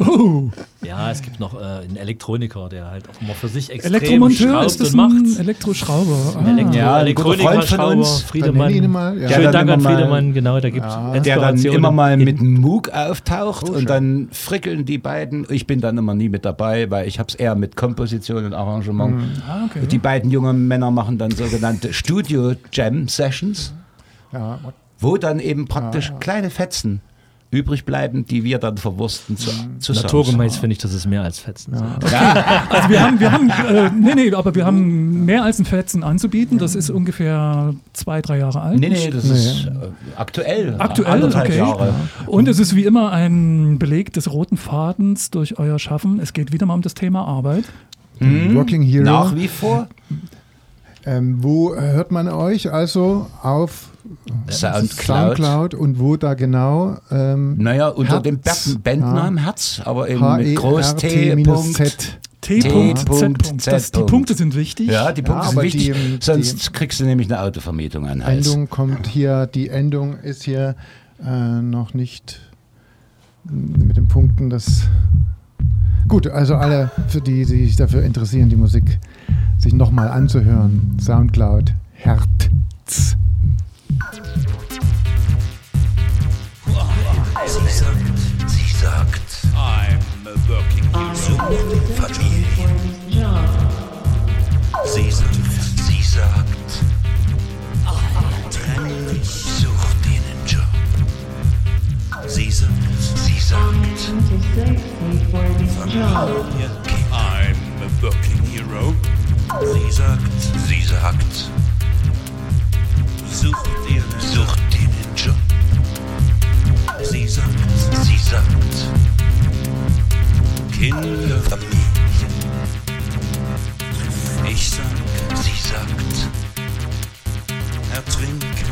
Uh, Ja, es gibt noch äh, einen Elektroniker, der halt auch immer für sich extrem Elektromonteur schraubt ist das und macht. Elektroschrauber. Ah. Elektro Ja, Elektroniker-Schrauber, uns. Nenn ihn Friedemann. mal. Ja. Schönen Dank an Friedemann, genau, da gibt es Der dann immer mal mit Moog auftaucht Oh, und dann frickeln die beiden. Ich bin dann immer nie mit dabei, weil ich habe es eher mit Komposition und Arrangement. Ah, okay. Die beiden jungen Männer machen dann sogenannte Studio Jam Sessions, Ja, wo dann eben praktisch kleine Fetzen übrig bleiben, die wir dann verwursten zu, zu Songs. Naturgemäß finde ich, das ist mehr als Fetzen. Also wir haben, wir haben, äh, nee, nee, aber wir haben mehr als ein Fetzen anzubieten. Das ist ungefähr zwei, drei Jahre alt. Nee, nee, das ist äh, aktuell. Aktuell, okay. Jahre. Und es ist wie immer ein Beleg des roten Fadens durch euer Schaffen. Es geht wieder mal um das Thema Arbeit. Mhm. Working Hero. Nach wie vor. Ähm, wo hört man euch also auf Soundcloud. Soundcloud und wo da genau? Ähm, Naja, unter Herz. dem Band- Bandnamen Herz, aber eben H mit E Groß T. T Z. T.Z. T.Z. Das- Die Punkte sind wichtig. Ja, die Punkte Ja, sind wichtig, die- sonst kriegst du nämlich eine Autovermietung an Hals. Endung kommt hier, die Endung ist hier äh, noch nicht mit den Punkten. Das gut, also alle, für die, die sich dafür interessieren, die Musik sich nochmal anzuhören. Soundcloud, Herz. Sie sagt, sie sagt, I'm a working hero. Familie. Sie sagt, sie sagt, trenn dich, such dir einen Job. Sie sagt, sie sagt, Familie. I'm a working hero. Sie sagt, sie sagt, such dir einen, Job. Sie sagt, sie sagt, Kinder, Familie. Ich sag, sie sagt, ertrinken.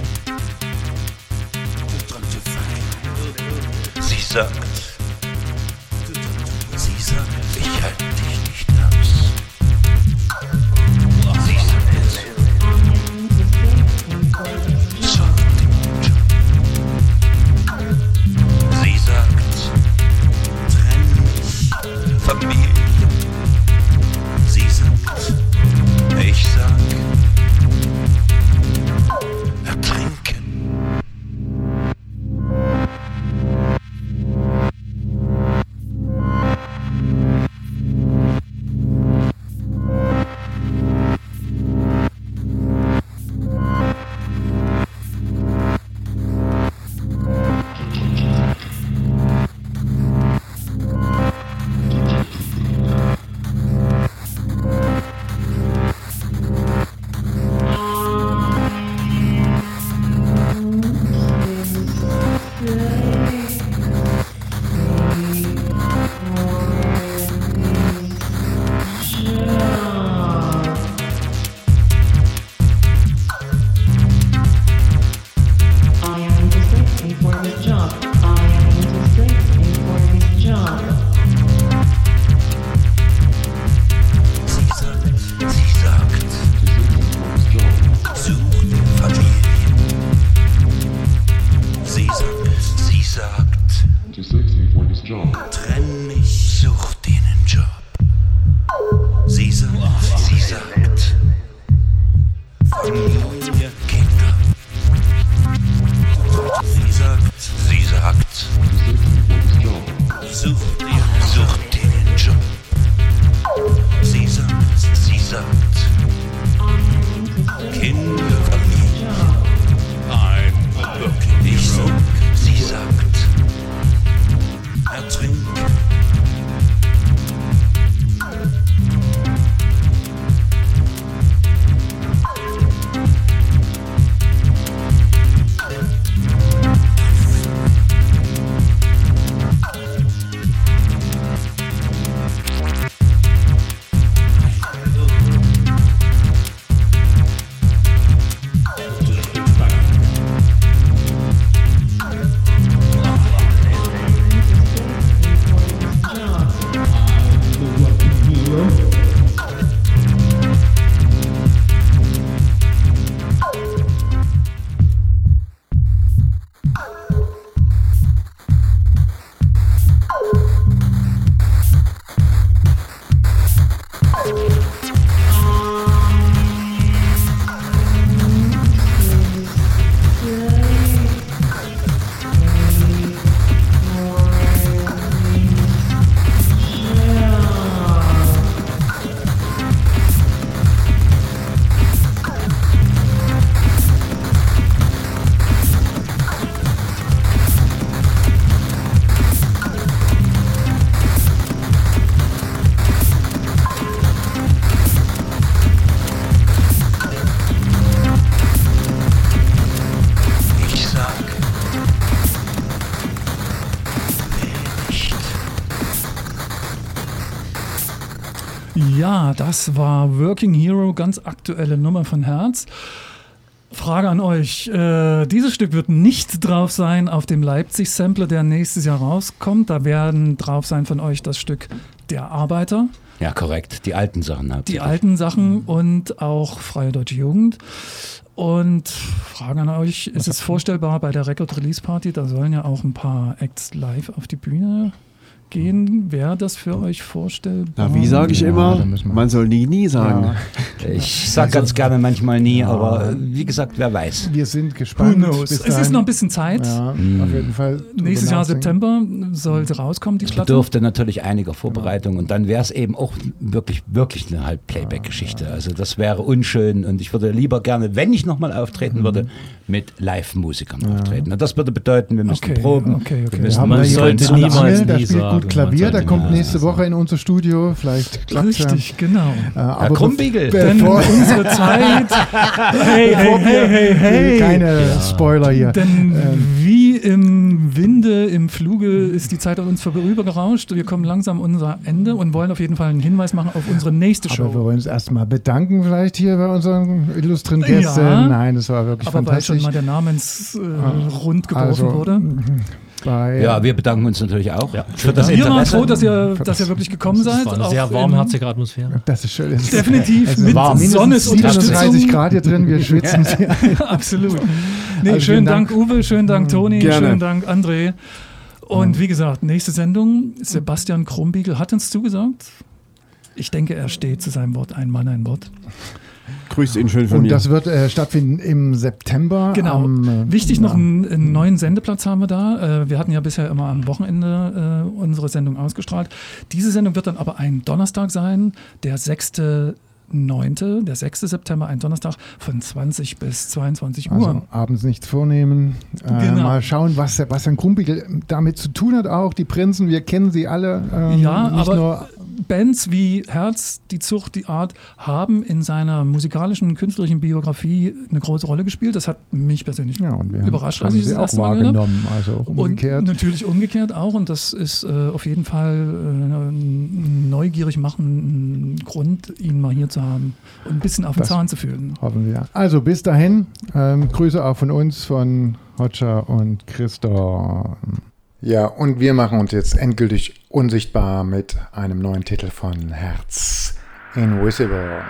Zu fein. Sie sagt, sie sagt, ich halte dich nicht aus. Das war Working Hero, ganz aktuelle Nummer von Herz. Frage an euch. Äh, dieses Stück wird nicht drauf sein auf dem Leipzig-Sampler, der nächstes Jahr rauskommt. Da werden drauf sein von euch das Stück Der Arbeiter, Ja, korrekt. Die alten Sachen habt die alten Sachen und auch Freie Deutsche Jugend. Und Frage an euch, ist es vorstellbar bei der Record Release Party, da sollen ja auch ein paar Acts live auf die Bühne gehen. Wäre das für euch vorstellbar? Na, wie sage ich Ja, immer, man soll nie, nie sagen. Ja. Ich sag ganz gerne manchmal nie, aber äh, wie gesagt, wer weiß. Wir sind Who gespannt. knows? Bis Es ist noch ein bisschen Zeit. Ja, Hm. auf jeden Fall. Nächstes Jahr. September sollte rauskommen, die Platte. bedurfte natürlich einiger Vorbereitung und dann wäre es eben auch wirklich, wirklich eine halb Playback-Geschichte. Also das wäre unschön und ich würde lieber gerne, wenn ich nochmal auftreten würde, mit Live-Musikern auftreten. Und das würde bedeuten, wir müssen Okay, proben. okay, okay. Wir müssen haben Man sollte niemals Angel, der nie spielt sagen. gut Klavier, der kommt nächste Woche in unser Studio. Vielleicht klappt's Richtig, genau. Ja. Äh, aber Krumbiegel. be- Denn bevor, unsere Zeit. Hey, hey, bevor hey, hey, hey. Keine Spoiler hier. Denn Ähm. wie im Winde, im Fluge ist die Zeit an uns vorübergerauscht. Wir kommen langsam an unser Ende und wollen auf jeden Fall einen Hinweis machen auf unsere nächste Aber wir Show. wollen uns erstmal bedanken, vielleicht hier bei unseren illustren Gästen. Ja. Nein, das war wirklich Aber weil fantastisch. mal der Namens äh, rund geworfen Also, wurde. Bei, Ja, wir bedanken uns natürlich auch Ja. für das Wir waren froh, dass ihr, dass ihr wirklich gekommen Das seid. war eine sehr warmherzige Atmosphäre. Das ist schön. Ist- Definitiv ist mit warm. 37 Unterstützung. Grad hier drin, wir schwitzen. Absolut. Nee, Also schönen Dank, Dank. Uwe, schönen Dank, Toni, Gerne. schönen Dank, André. Und wie gesagt, nächste Sendung, Sebastian Krumbiegel hat uns zugesagt. Ich denke, er steht zu seinem Wort, ein Mann, ein Wort. Grüßt ihn schön von Und mir. das wird äh, stattfinden im September. Genau. Am, äh, Wichtig, noch ja. einen, einen neuen Sendeplatz haben wir da. Äh, wir hatten ja bisher immer am Wochenende äh, unsere Sendung ausgestrahlt. Diese Sendung wird dann aber ein Donnerstag sein, der 6.9., der 6. September, ein Donnerstag von 20 bis 22 Uhr. Also abends nichts vornehmen. Äh, Genau. Mal schauen, was Sebastian Krumbiegel damit zu tun hat auch. Die Prinzen, wir kennen sie alle. Ähm, Ja, nicht aber nur Bands wie Herz, die Zucht, die Art haben in seiner musikalischen, künstlerischen Biografie eine große Rolle gespielt. Das hat mich persönlich ja, überrascht, als ich sie das auch erste Mal wahrgenommen. Also auch umgekehrt. Und natürlich umgekehrt auch. Und das ist äh, auf jeden Fall äh, ein neugierig machen, Grund, ihn mal hier zu haben und ein bisschen auf den Das- Zahn zu fühlen. Hoffen wir. Also bis dahin, ähm, Grüße auch von uns, von Hotscher und Christoph. Ja, und wir machen uns jetzt endgültig unsichtbar mit einem neuen Titel von Herz. Invisible.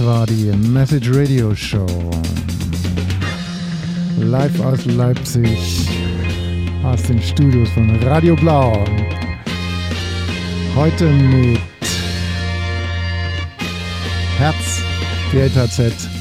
War die Message Radio Show. Live aus Leipzig, aus den Studios von Radio Blau. Heute mit Herz, Geschichten.